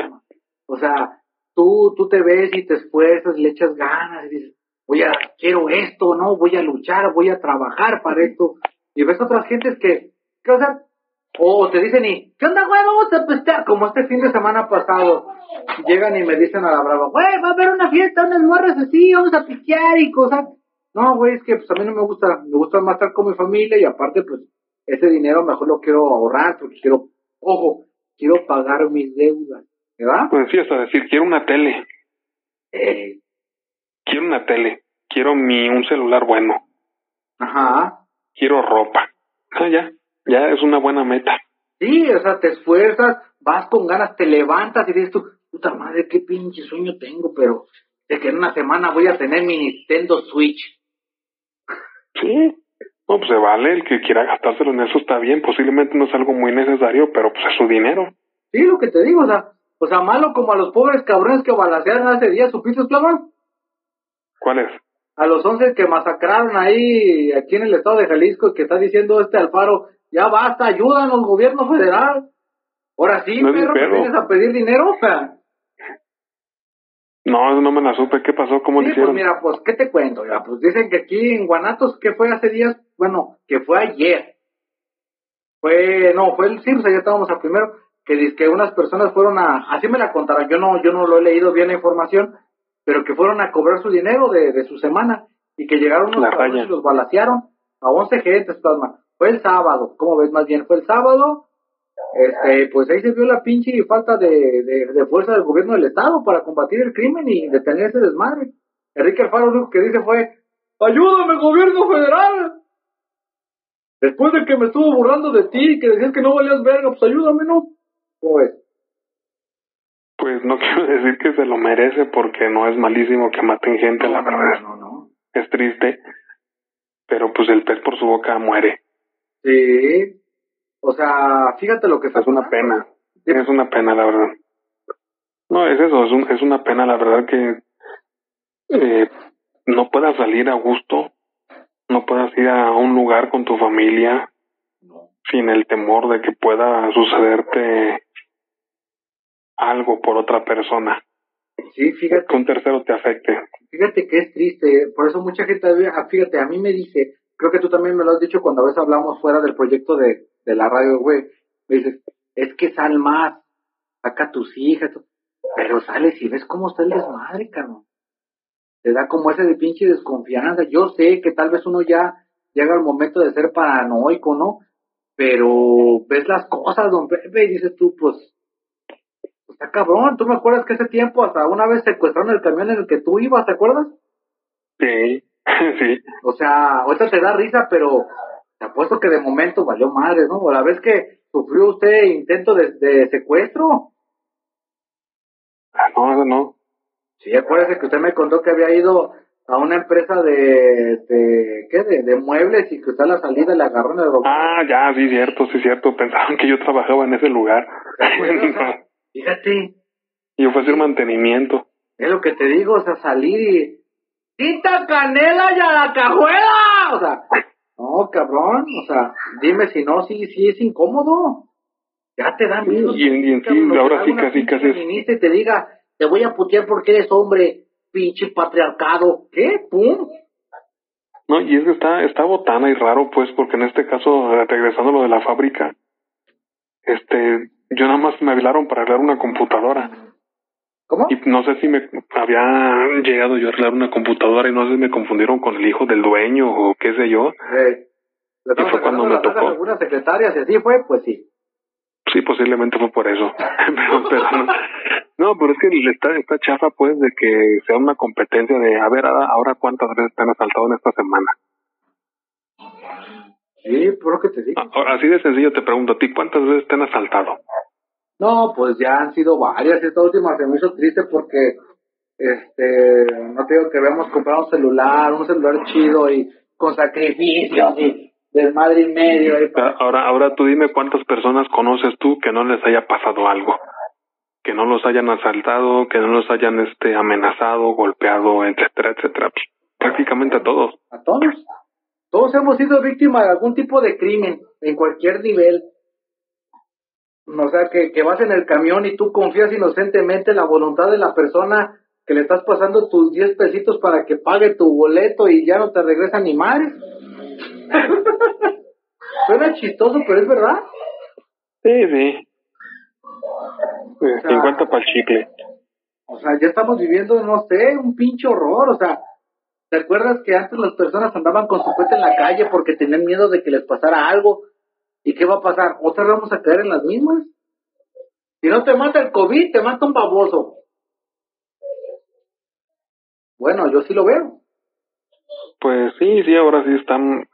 O sea, tú, tú te ves y te esfuerzas, le echas ganas y dices, voy a, quiero esto, ¿no? Voy a luchar, voy a trabajar para esto. Y ves otras gentes que, que o sea, o te dicen y, ¿qué onda, güey? Vamos a pistear, como este fin de semana pasado. Llegan y me dicen a la brava, güey, va a haber una fiesta, unas morras así, vamos a pistear y cosas. No, güey, es que pues a mí no me gusta, me gusta más estar con mi familia y aparte, pues, ese dinero mejor lo quiero ahorrar porque quiero, ojo, quiero pagar mis deudas, ¿verdad? Pues sí, hasta decir, quiero una tele, Eh, quiero una tele, quiero mi un celular bueno, ajá. quiero ropa. Ah, ya, ya es una buena meta. Sí, o sea, te esfuerzas, vas con ganas, te levantas y dices tú, puta madre, qué pinche sueño tengo, pero de que en una semana voy a tener mi Nintendo Switch. Sí, no, pues se vale, el que quiera gastárselo en eso está bien, posiblemente no es algo muy necesario, pero pues es su dinero. Sí, lo que te digo, o sea, o sea, malo como a los pobres cabrones que balacearon hace días, ¿supiste, Plama? ¿Cuál es? A los once que masacraron ahí, aquí en el estado de Jalisco, que está diciendo este Alfaro, ya basta, ayúdanos, gobierno federal. Ahora sí, No perro, ¿me pedo. vienes a pedir dinero? O sea, No, no me la supe, ¿qué pasó? ¿Cómo sí, lo pues mira, pues, ¿qué te cuento? Mira, pues dicen que aquí en Guanatos, ¿qué fue hace días? Bueno, que fue ayer. Fue, no, fue el sí, o sea, ya estábamos a primero, que dice que unas personas fueron a, así me la contaron, yo no, yo no lo he leído bien la información, pero que fueron a cobrar su dinero de, de su semana y que llegaron unos y los balacearon a 11 gentes, plasma. Fue el sábado, ¿cómo ves? Más bien, fue el sábado, este, pues ahí se vio la pinche falta de, de, de fuerza del gobierno del estado para combatir el crimen y detener ese desmadre. Enrique Alfaro lo que dice fue, ayúdame gobierno federal. Después de que me estuvo burlando de ti, que decías que no valías verga, pues ayúdame, ¿no? Pues, Pues no quiero decir que se lo merece porque no es malísimo que maten gente, la verdad. no, no. Es triste, pero pues el pez por su boca muere. Sí. O sea, fíjate lo que Es una pena. Es una pena, la verdad. No, es eso, es, un- es una pena, la verdad, que eh, no puedas salir a gusto, no puedas ir a un lugar con tu familia No. sin el temor de que pueda sucederte algo por otra persona, Sí, fíjate. que un tercero te afecte. Fíjate que es triste, por eso mucha gente, fíjate, a mí me dice, creo que tú también me lo has dicho cuando a veces hablamos fuera del proyecto de, de la radio, güey, me dices, es que sal más, saca tus hijas, pero sales y ves cómo está el desmadre, cabrón. Te da como ese de pinche desconfianza. Yo sé que tal vez uno ya llega al momento de ser paranoico, ¿no? Pero ves las cosas, don Pepe, y dices tú, pues, está cabrón. ¿Tú me acuerdas que ese tiempo hasta una vez secuestraron el camión en el que tú ibas, ¿te acuerdas? Sí, sí. O sea, ahorita te da risa, pero te apuesto que de momento valió madre, ¿no? O la vez que sufrió usted intento de, de secuestro. Ah, no, eso no. Sí, acuérdese que usted me contó que había ido a una empresa de, de ¿qué? De, de muebles y que usted a la salida le agarró en el robot. Ah, ya, sí, cierto, sí, cierto. Pensaban que yo trabajaba en ese lugar. No, Fíjate, yo fui a hacer mantenimiento. es lo que te digo, o sea, salir y... ¡Quita canela y a la cajuela! O sea, no, cabrón, o sea, dime si no, sí, sí es incómodo. Ya te da miedo. Y en- y en cabrón, ahora sí casi, casi feminista y te diga, te voy a putear porque eres hombre, pinche patriarcado. ¿Qué? ¿Pum? No, y es que está, está botana y raro, pues, porque en este caso, regresando a lo de la fábrica, este, yo nada más me hablaron para arreglar una computadora. ¿Cómo? Y no sé si me había llegado yo a arreglar una computadora y no sé si me confundieron con el hijo del dueño o qué sé yo. Le estamos fue cuando me tocó. algunas secretarias y así fue, pues sí. Sí, posiblemente fue por eso. pero, pero no. No, pero es que está, está chafa, pues, de que sea una competencia de, a ver, ahora, cuántas veces te han asaltado en esta semana. Sí, por lo que te digo. Así de sencillo te pregunto a ti, ¿cuántas veces te han asaltado? No, pues ya han sido varias. Esta última se me hizo triste porque, este, no te digo que habíamos comprado un celular, un celular chido y con sacrificios y desmadre y medio. para- Ahora, ahora tú dime cuántas personas conoces tú que no les haya pasado algo, que no los hayan asaltado, que no los hayan este amenazado, golpeado, etcétera, etcétera. Pues, prácticamente a todos. A todos. Todos hemos sido víctimas de algún tipo de crimen, en cualquier nivel. O sea, que, que vas en el camión y tú confías inocentemente en la voluntad de la persona que le estás pasando tus 10 pesitos para que pague tu boleto y ya no te regresa ni madres. Suena chistoso, pero es verdad. Sí, sí. Sea- 50 para el chicle. O sea, ya estamos viviendo, no sé, un pinche horror. O sea, ¿te acuerdas que antes las personas andaban con su cohete en la calle porque tenían miedo de que les pasara algo? ¿Y qué va a pasar? ¿Otra vez vamos a caer en las mismas? Si no te mata el COVID, te mata un baboso. Bueno, yo sí lo veo. Pues sí, sí, ahora sí están.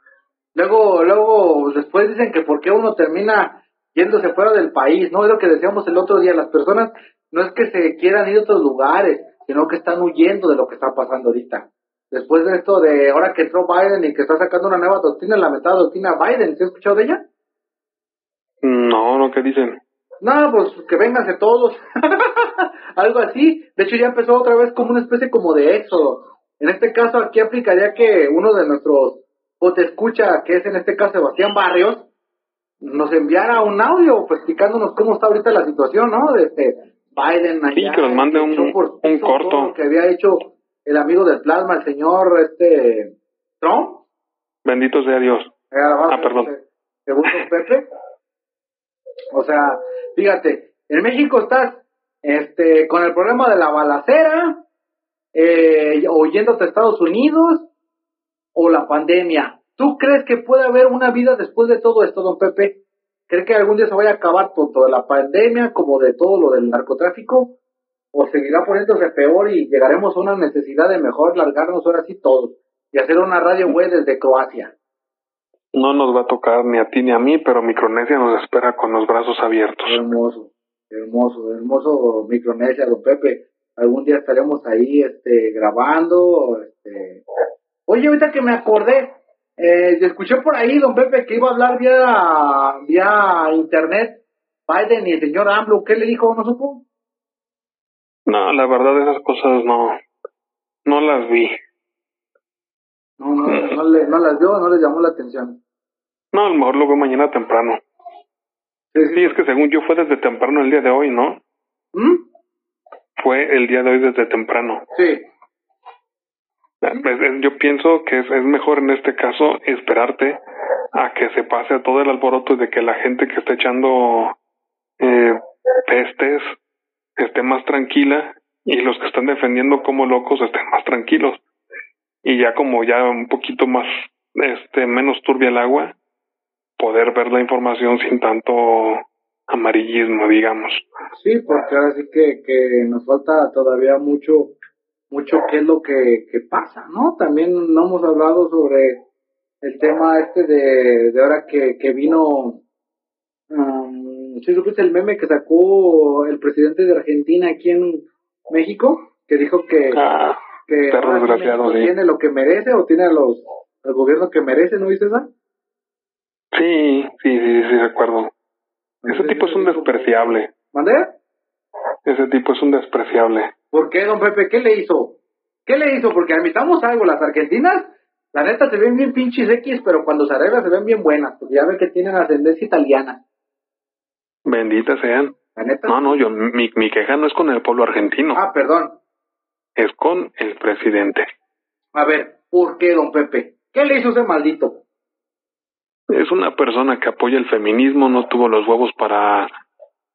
Luego, luego, después dicen que por qué uno termina yéndose fuera del país, ¿no? Es lo que decíamos el otro día, las personas no es que se quieran ir a otros lugares, sino que están huyendo de lo que está pasando ahorita. Después de esto de ahora que entró Biden y que está sacando una nueva doctrina, la lamentada doctrina Biden, ¿se ha escuchado de ella? No, no, ¿qué dicen? No, pues que vénganse todos. Algo así. De hecho, ya empezó otra vez como una especie como de éxodo. En este caso, aquí aplicaría que uno de nuestros o te escucha, que es en este caso Sebastián Barrios, nos enviara un audio explicándonos cómo está ahorita la situación, ¿no? De este Biden allá, Sí, que nos mande un, un corto. Que había hecho el amigo del plasma, el señor este Trump. Bendito sea Dios. ah, perdón. Segundo Pepe. O sea, fíjate, en México estás este con el problema de la balacera, eh, oyéndote a Estados Unidos, o la pandemia. ¿Tú crees que puede haber una vida después de todo esto, don Pepe? ¿Cree que algún día se vaya a acabar tanto de la pandemia como de todo lo del narcotráfico? ¿O seguirá poniéndose peor y llegaremos a una necesidad de mejor largarnos ahora sí todos y hacer una radio web desde Croacia? No nos va a tocar ni a ti ni a mí, pero Micronesia nos espera con los brazos abiertos. Hermoso, hermoso, hermoso Micronesia, don Pepe. Algún día estaremos ahí este, grabando, este, Oye, ahorita que me acordé, eh, escuché por ahí, don Pepe, que iba a hablar vía, vía internet Biden y el señor AMLO. ¿Qué le dijo? ¿No supo? No, la verdad esas cosas no, no las vi. No, no, no, le, no las dio, no les llamó la atención. No, a lo mejor lo veo mañana temprano. Sí, sí. es que según yo fue desde temprano el día de hoy, ¿no? ¿Mm? Fue el día de hoy desde temprano. Sí. Pues, yo pienso que es, es mejor en este caso esperarte a que se pase todo el alboroto de que la gente que está echando eh, pestes esté más tranquila y los que están defendiendo como locos estén más tranquilos y ya como ya un poquito más este menos turbia el agua poder ver la información sin tanto amarillismo digamos sí porque ahora sí que, que nos falta todavía mucho mucho qué es lo que, que pasa, ¿no? También no hemos hablado sobre el tema este de, de ahora que, que vino, um, ¿sí supiste el meme que sacó el presidente de Argentina aquí en México? Que dijo que, ah, que tiene lo que merece o tiene a los, al gobierno que merece, ¿no viste esa? Sí, sí, sí, sí, de acuerdo. Ese tipo es un despreciable. ¿Mandé? Ese tipo es un despreciable. ¿Por qué, don Pepe? ¿Qué le hizo? ¿Qué le hizo? Porque admitamos algo, las argentinas, la neta se ven bien pinches X, pero cuando se arregla se ven bien buenas, porque ya ven que tienen ascendencia italiana. Benditas sean. ¿La neta? No, no, yo, mi, mi queja no es con el pueblo argentino. Ah, perdón. Es con el presidente. A ver, ¿por qué, don Pepe? ¿Qué le hizo ese maldito? Es una persona que apoya el feminismo, no tuvo los huevos para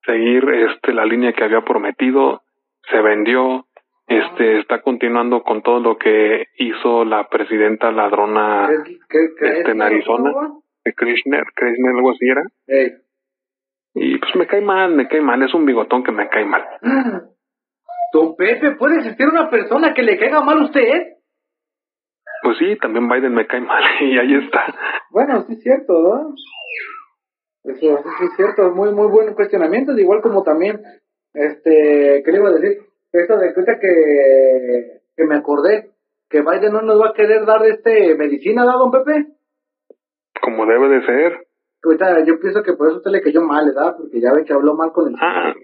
seguir este la línea que había prometido se vendió, este está continuando con todo lo que hizo la presidenta ladrona este, en Arizona, de Krishner, Krishner algo así era. Y pues me cae mal, me cae mal, es un bigotón que me cae mal. Don Pepe, ¿puede existir una persona que le caiga mal a usted? Pues sí, también Biden me cae mal y ahí está. Bueno, sí es cierto, ¿no? Eso sí es cierto, muy muy buen cuestionamiento, igual como también este, ¿qué le iba a decir? Esto de cuenta que, que me acordé que Biden no nos va a querer dar este medicina, ¿da, don Pepe? Como debe de ser. Ahorita yo pienso que por eso usted le cayó mal, ¿verdad? Porque ya ve que habló mal con el... Ah,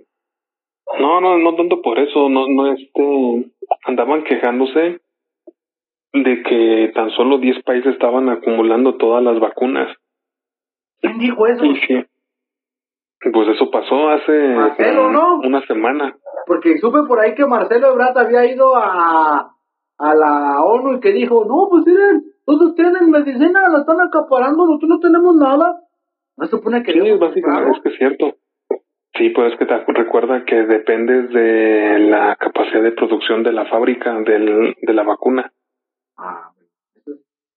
no, no, no tanto por eso, no, no, este, andaban quejándose de que tan solo 10 países estaban acumulando todas las vacunas. ¿Quién dijo eso? sí, pues eso pasó hace una semana. Porque supe por ahí que Marcelo Ebrard había ido a, a la ONU y que dijo, no, pues miren, todos tienen medicina, la están acaparando, nosotros no tenemos nada. No supone que... Sí, básicamente es que es cierto. Sí, pues es que te recuerda que dependes de la capacidad de producción de la fábrica del, de la vacuna. Ah, eso,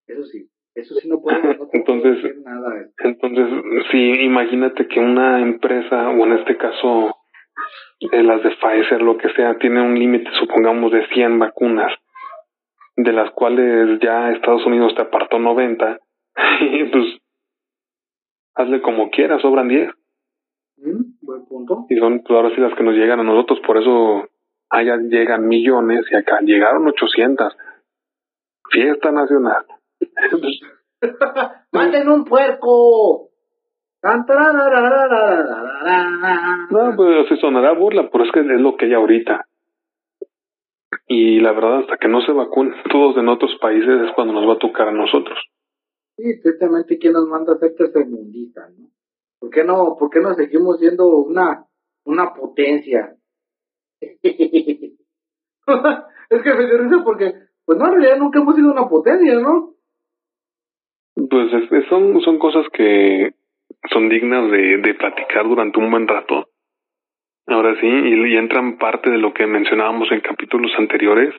eso sí. Eso sí no puedo, entonces, nada. Entonces, sí, imagínate que una empresa, o en este caso de las de Pfizer, lo que sea, tiene un límite, supongamos, de 100 vacunas, de las cuales ya Estados Unidos te apartó 90, y pues hazle como quieras, sobran 10. Punto. Y son pues, ahora sí las que nos llegan a nosotros, por eso allá llegan millones y acá llegaron 800. Fiesta nacional. ¡Maten un puerco! No, pues se sonará burla, pero es que es lo que hay ahorita. Y la verdad, hasta que no se vacunen todos en otros países es cuando nos va a tocar a nosotros. Sí, tristemente, ¿quién nos manda a ser tercermundistas, no? ¿Por qué no, por qué no seguimos siendo una, una potencia? es que me dio porque, pues no, en realidad nunca hemos sido una potencia, ¿no? Pues es, son, son cosas que son dignas de, de platicar durante un buen rato. Ahora sí, y, entran parte de lo que mencionábamos en capítulos anteriores,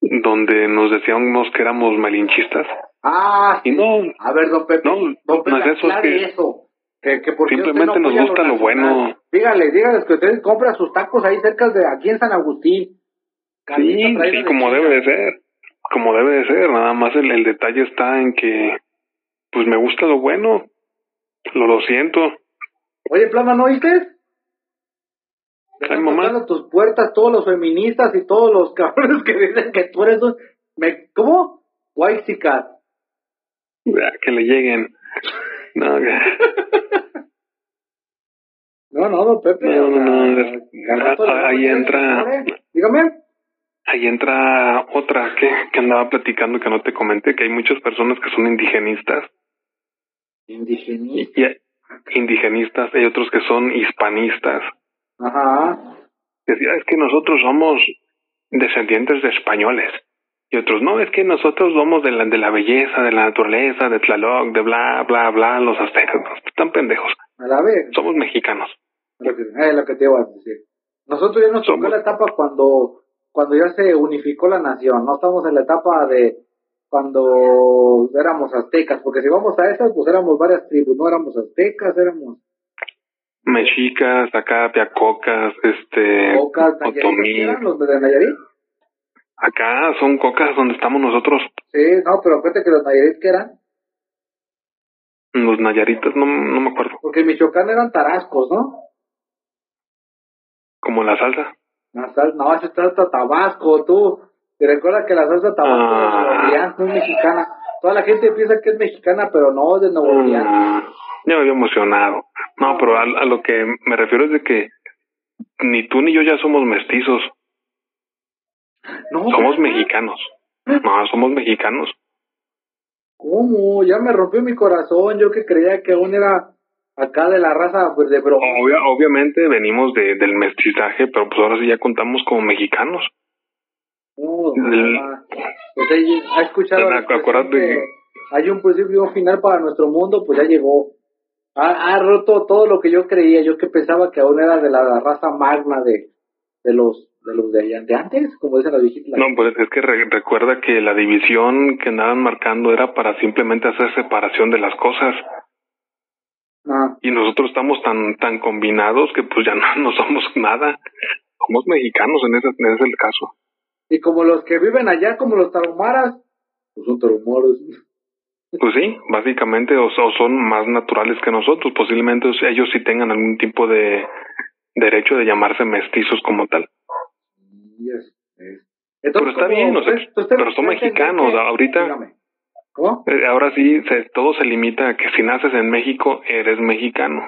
donde nos decíamos que éramos malinchistas. Ah, y no, a ver, don Pepe, no, don Pepe, no es eso, que, eso. Que, simplemente no nos gusta lo, bueno. Dígale, dígale que usted compra sus tacos ahí cerca de aquí en San Agustín. Sí, sí, como debe de ser, como debe de ser, nada más el, el detalle está en que, pues me gusta lo bueno, lo, lo siento. Oye, Plama, ¿no oíste? Ay, mamá. tus puertas todos los feministas y todos los cabrones que dicen que tú eres un... Me, ¿Cómo? White. Que le lleguen. No, no, no, don Pepe. No, no, no. Ah, ahí entra. Dígame. Ahí entra otra que, que andaba platicando que no te comenté, que hay muchas personas que son indigenistas. Indigenistas. indigenistas, hay otros que son hispanistas. Ajá. Decía, es que nosotros somos descendientes de españoles. Y otros, no, es que nosotros somos de la, de la belleza, de la naturaleza, de Tlaloc, de bla, bla, bla, los aztecas. Están pendejos. A la vez. Somos mexicanos. Es lo que te iba a decir. Nosotros ya nos tocó la etapa cuando, cuando ya se unificó la nación. No estamos en la etapa de cuando éramos aztecas, porque si vamos a esas, pues éramos varias tribus, no éramos aztecas, éramos mexicas, acá piacocas, este, cocas, otomí. los de Nayarit? Acá son cocas donde estamos nosotros. Sí, no, pero acuérdate que los Nayarit, ¿qué eran? Los Nayaritas, no, no me acuerdo. Porque en Michoacán eran tarascos, ¿no? Como la salsa. La salsa, no, esa salsa tabasco, tú. Te recuerdas que la salsa tabasco ah. de Nuevo Orleans no es mexicana. Toda la gente piensa que es mexicana, pero no, es de Nuevo Orleans. Mm, ya me había emocionado. No, pero a, a, lo que me refiero es de que ni tú ni yo ya somos mestizos. No. Somos mexicanos. No, somos mexicanos. ¿Cómo? Ya me rompió mi corazón. Yo que creía que aún era acá de la raza pues de bro. obviamente venimos de, del mestizaje, pero pues ahora sí ya contamos como mexicanos. No, pues ha escuchado que hay un principio final para nuestro mundo, pues ya llegó. Ha, ha, roto todo lo que yo creía, yo que pensaba que aún era de la raza magna de, de los de los de, antes, como dicen las viejitas. No, pues es que recuerda que la división que andaban marcando era para simplemente hacer separación de las cosas. Ah. Y nosotros estamos tan tan combinados que pues ya no, no somos nada. Somos mexicanos en ese, en ese el caso. Y como los que viven allá, como los tarumaras, pues son tarumaras. Pues sí, básicamente, o, o son más naturales que nosotros. Posiblemente ellos sí tengan algún tipo de derecho de llamarse mestizos como tal pero está bien, o sea, pero son mexicanos. ahorita, ¿Cómo? Eh, ahora sí, se, todo se limita a que si naces en México, eres mexicano.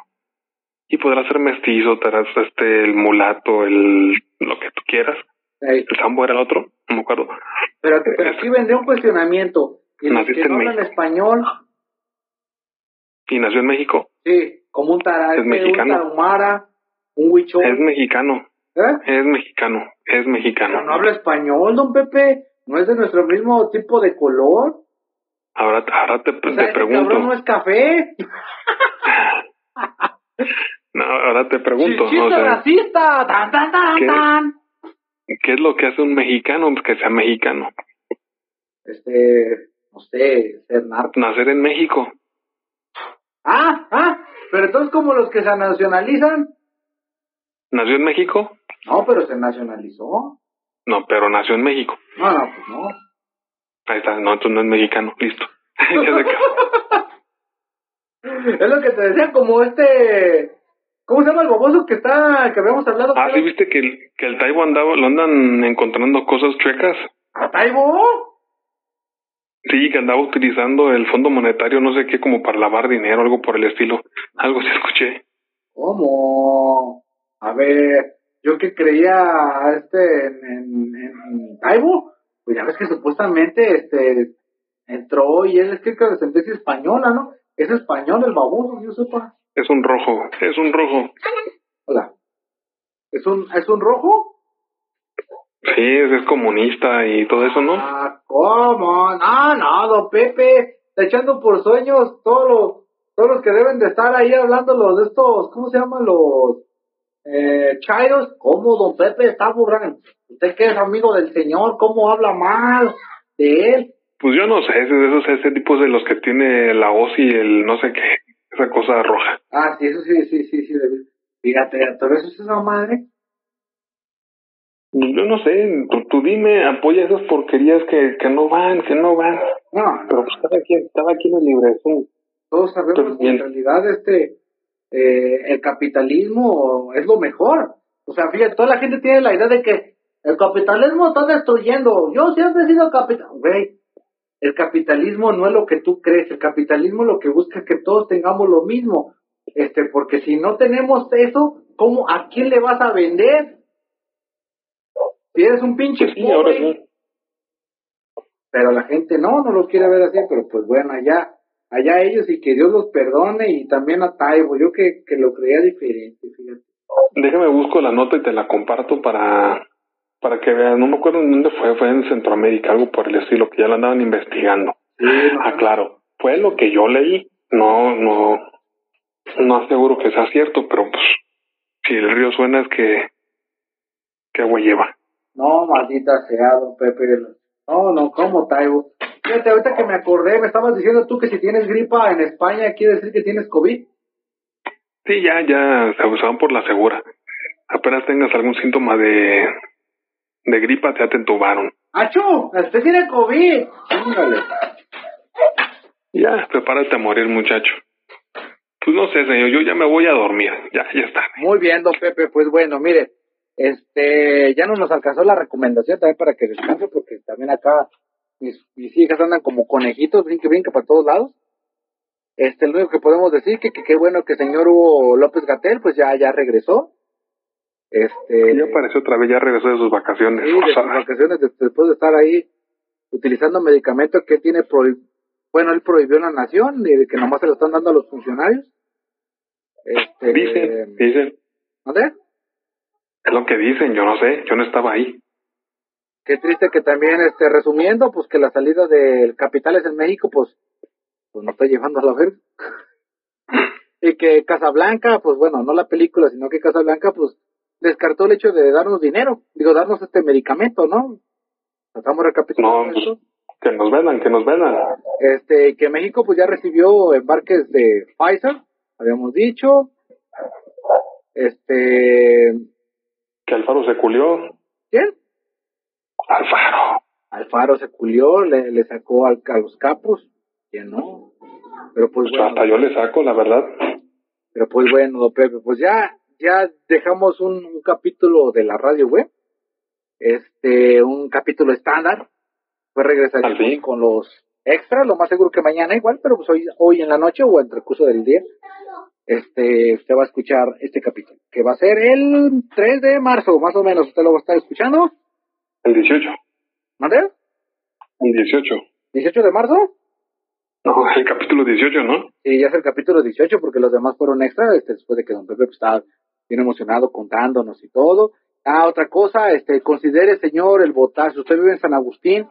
Y podrás ser mestizo, tendrás este, el mulato, el lo que tú quieras. El sambo era el otro, no me acuerdo. Pero, pero aquí vendría un cuestionamiento. ¿Y los que no hablan español? ¿Y nació en México? Sí, como un tarumara, un huichol. Es mexicano. ¿Eh? Es mexicano, es mexicano. Pero no habla español, don Pepe. ¿No es de nuestro mismo tipo de color? Ahora, ahora te, o sea, te pregunto. no es café? no, ahora te pregunto. Chiste o sea, racista. Tan, tan, tan, ¿qué, tan. ¿Qué es lo que hace un mexicano que sea mexicano? Este, no sé, ser narco. Nacer en México. Ah, ah, pero entonces como los que se nacionalizan. ¿Nació en México? No, pero se nacionalizó. No, pero nació en México. No, no, pues no. Ahí está, no, tú no es mexicano, listo. es lo que te decía, como este, ¿Cómo se llama el baboso que está, que habíamos hablado? Ah, sí, viste que el, que el Taibo andaba, lo andan encontrando cosas chuecas. ¿A Taibo? Sí, que andaba utilizando el Fondo Monetario, no sé qué, como para lavar dinero, algo por el estilo. Algo sí escuché. ¿Cómo? A ver, yo que creía este en, en, en Taibo, pues ya ves que supuestamente este entró y él es que de descendencia española, ¿no? Es español el baboso, yo sepa. Es un rojo, es un rojo. Hola. ¿Es un, ¿Es un rojo? Sí, es, comunista y todo eso, ¿no? Ah, ¿cómo? No, no, don Pepe, está echando por sueños todos los, todos los que deben de estar ahí hablando los de estos, ¿cómo se llaman los? Eh, Chairos, ¿cómo don Pepe está burlando? Usted que es amigo del señor, ¿cómo habla mal de él? Pues yo no sé, esos, ese tipo de los que tiene la hoz y el no sé qué, esa cosa roja. Ah, sí, eso sí, sí, sí, sí. Fíjate, ¿todo eso es esa madre? Yo no sé, tú, dime, apoya esas porquerías que, que no van, que no van. No, pero pues cada quien, cada quien es libre. Todos sabemos que en realidad este, eh, el capitalismo es lo mejor. O sea, fíjate, toda la gente tiene la idea de que el capitalismo está destruyendo. Yo siempre he sido capital. Güey, el capitalismo no es lo que tú crees, el capitalismo lo que busca es que todos tengamos lo mismo. Este, porque si no tenemos eso, ¿cómo, a quién le vas a vender? Si eres un pinche pues pobre. Pero la gente no, no lo quiere ver así, pero pues bueno, allá, allá ellos y que Dios los perdone y también a Taibo, yo que, que lo creía diferente, fíjate. Déjame busco la nota y te la comparto para para que vean, no me acuerdo en dónde fue, fue en Centroamérica, algo por el estilo, que ya lo andaban investigando. ah, claro, fue lo que yo leí, no, no, no aseguro que sea cierto, pero pues, si el río suena es que, que agua lleva. No, maldita sea, don Pepe. No, no, ¿cómo, Taibo? Fíjate, ahorita que me acordé, me estabas diciendo tú que si tienes gripa en España, quiere decir que tienes COVID. Sí, ya, ya, se usaban por la segura. Apenas tengas algún síntoma de, de gripa te atentubaron. ¡Achú! ¡Usted tiene COVID! Ya, prepárate a morir, muchacho. Pues no sé, señor, yo ya me voy a dormir. Ya, ya está. Muy bien, don Pepe. Pues bueno, mire, este, ya no nos alcanzó la recomendación también para que descanse, porque también acá mis, mis hijas andan como conejitos, brinque, brinque para todos lados. Este, lo único que podemos decir que qué bueno que el señor Hugo López Gatel, pues ya, ya regresó. Este, ya apareció otra vez, ya regresó de sus vacaciones. Sí, de sus vacaciones, después de estar ahí utilizando medicamentos que tiene bueno, él prohibió en la nación, y que nomás se lo están dando a los funcionarios. Este, dicen, dicen. ¿Dónde? Es lo que dicen, yo no sé, yo no estaba ahí. Qué triste que también, este, resumiendo, pues que la salida del Capitales en México, pues, pues nos está llevando a la verga. y que Casablanca, pues bueno, no la película, sino que Casablanca, pues, descartó el hecho de darnos dinero, digo, darnos este medicamento, ¿no? Estamos recapitulando no, Que nos vendan, que nos vendan. Este, que México pues ya recibió embarques de Pfizer, habíamos dicho. Este. Que Alfaro se culió. ¿Quién? Alfaro. Alfaro se culió, le, le sacó al, a los capos, que no. Pero pues, pues hasta yo le saco, la verdad. Pero pues bueno, Pepe, pues ya ya dejamos un, capítulo de la radio web, este, un capítulo estándar, pues regresaremos con los extras, lo más seguro que mañana igual, pero pues hoy, hoy en la noche o entre el curso del día, este, usted va a escuchar este capítulo, que va a ser el 3 de marzo, más o menos, usted lo va a estar escuchando. El 18. ¿Mande? El 18. ¿18 de marzo? No, el capítulo 18, ¿no? Sí, ya es el capítulo 18 porque los demás fueron extra, este, después de que don Pepe pues, estaba bien emocionado contándonos y todo. Ah, otra cosa, este, considere, señor, el votar, si usted vive en San Agustín,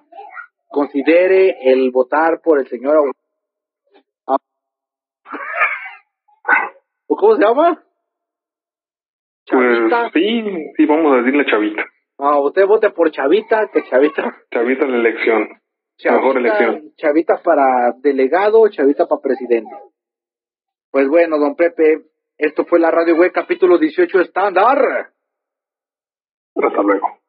considere el votar por el señor. Ah. ¿Cómo se llama? Pues sí, sí, vamos a decirle Chavita. Ah, usted vote por Chavita, que Chavita. Chavita en la elección. Mejor elección. Chavita para delegado, Chavita para presidente. Pues bueno, don Pepe, esto fue la Radio Web capítulo 18 estándar. Hasta luego.